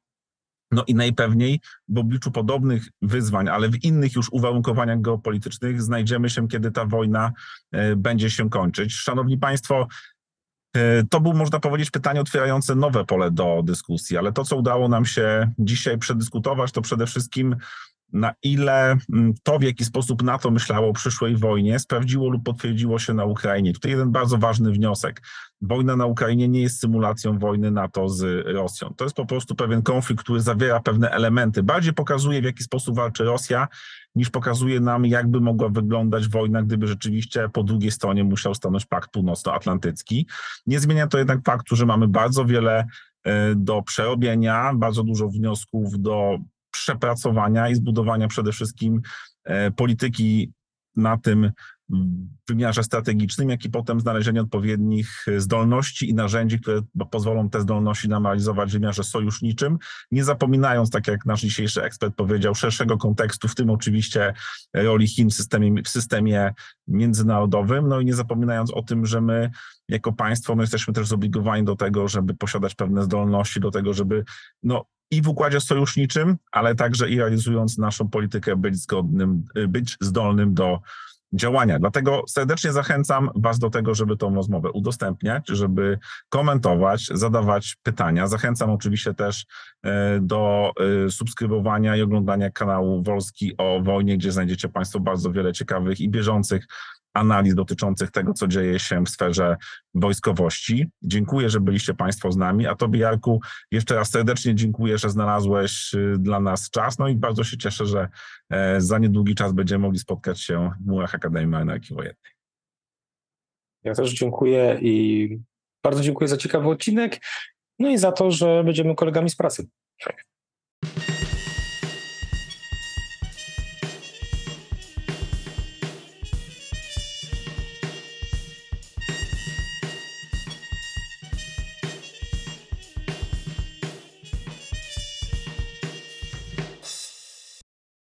No i najpewniej w obliczu podobnych wyzwań, ale w innych już uwarunkowaniach geopolitycznych znajdziemy się, kiedy ta wojna e, będzie się kończyć. Szanowni Państwo, e, to był, można powiedzieć, pytanie otwierające nowe pole do dyskusji, ale to, co udało nam się dzisiaj przedyskutować, to przede wszystkim na ile mm, to, w jaki sposób NATO myślało o przyszłej wojnie, sprawdziło lub potwierdziło się na Ukrainie. Tutaj jeden bardzo ważny wniosek. Wojna na Ukrainie nie jest symulacją wojny NATO z Rosją. To jest po prostu pewien konflikt, który zawiera pewne elementy. Bardziej pokazuje, w jaki sposób walczy Rosja, niż pokazuje nam, jakby mogła wyglądać wojna, gdyby rzeczywiście po drugiej stronie musiał stanąć Pakt Północnoatlantycki. Nie zmienia to jednak faktu, że mamy bardzo wiele e, do przerobienia, bardzo dużo wniosków do przepracowania i zbudowania przede wszystkim e, polityki na tym wymiarze strategicznym, jak i potem znalezienie odpowiednich zdolności i narzędzi, które pozwolą te zdolności nam realizować w wymiarze sojuszniczym, nie zapominając, tak jak nasz dzisiejszy ekspert powiedział, szerszego kontekstu, w tym oczywiście roli Chin w systemie, w systemie międzynarodowym, no i nie zapominając o tym, że my jako państwo no jesteśmy też zobligowani do tego, żeby posiadać pewne zdolności, do tego, żeby no, i w układzie sojuszniczym, ale także i realizując naszą politykę być zgodnym, być zdolnym do działania. Dlatego serdecznie zachęcam Was do tego, żeby tą rozmowę udostępniać, żeby komentować, zadawać pytania. Zachęcam oczywiście też e, do e, subskrybowania i oglądania kanału Wolski o wojnie, gdzie znajdziecie Państwo bardzo wiele ciekawych i bieżących analiz dotyczących tego, co dzieje się w sferze wojskowości. Dziękuję, że byliście Państwo z nami, a Tobie, Jarku, jeszcze raz serdecznie dziękuję, że znalazłeś y, dla nas czas, no i bardzo się cieszę, że e, za niedługi czas będziemy mogli spotkać się w murach Akademii Marynarki Wojennej. Ja też dziękuję i bardzo dziękuję za ciekawy odcinek, no i za to, że będziemy kolegami z pracy.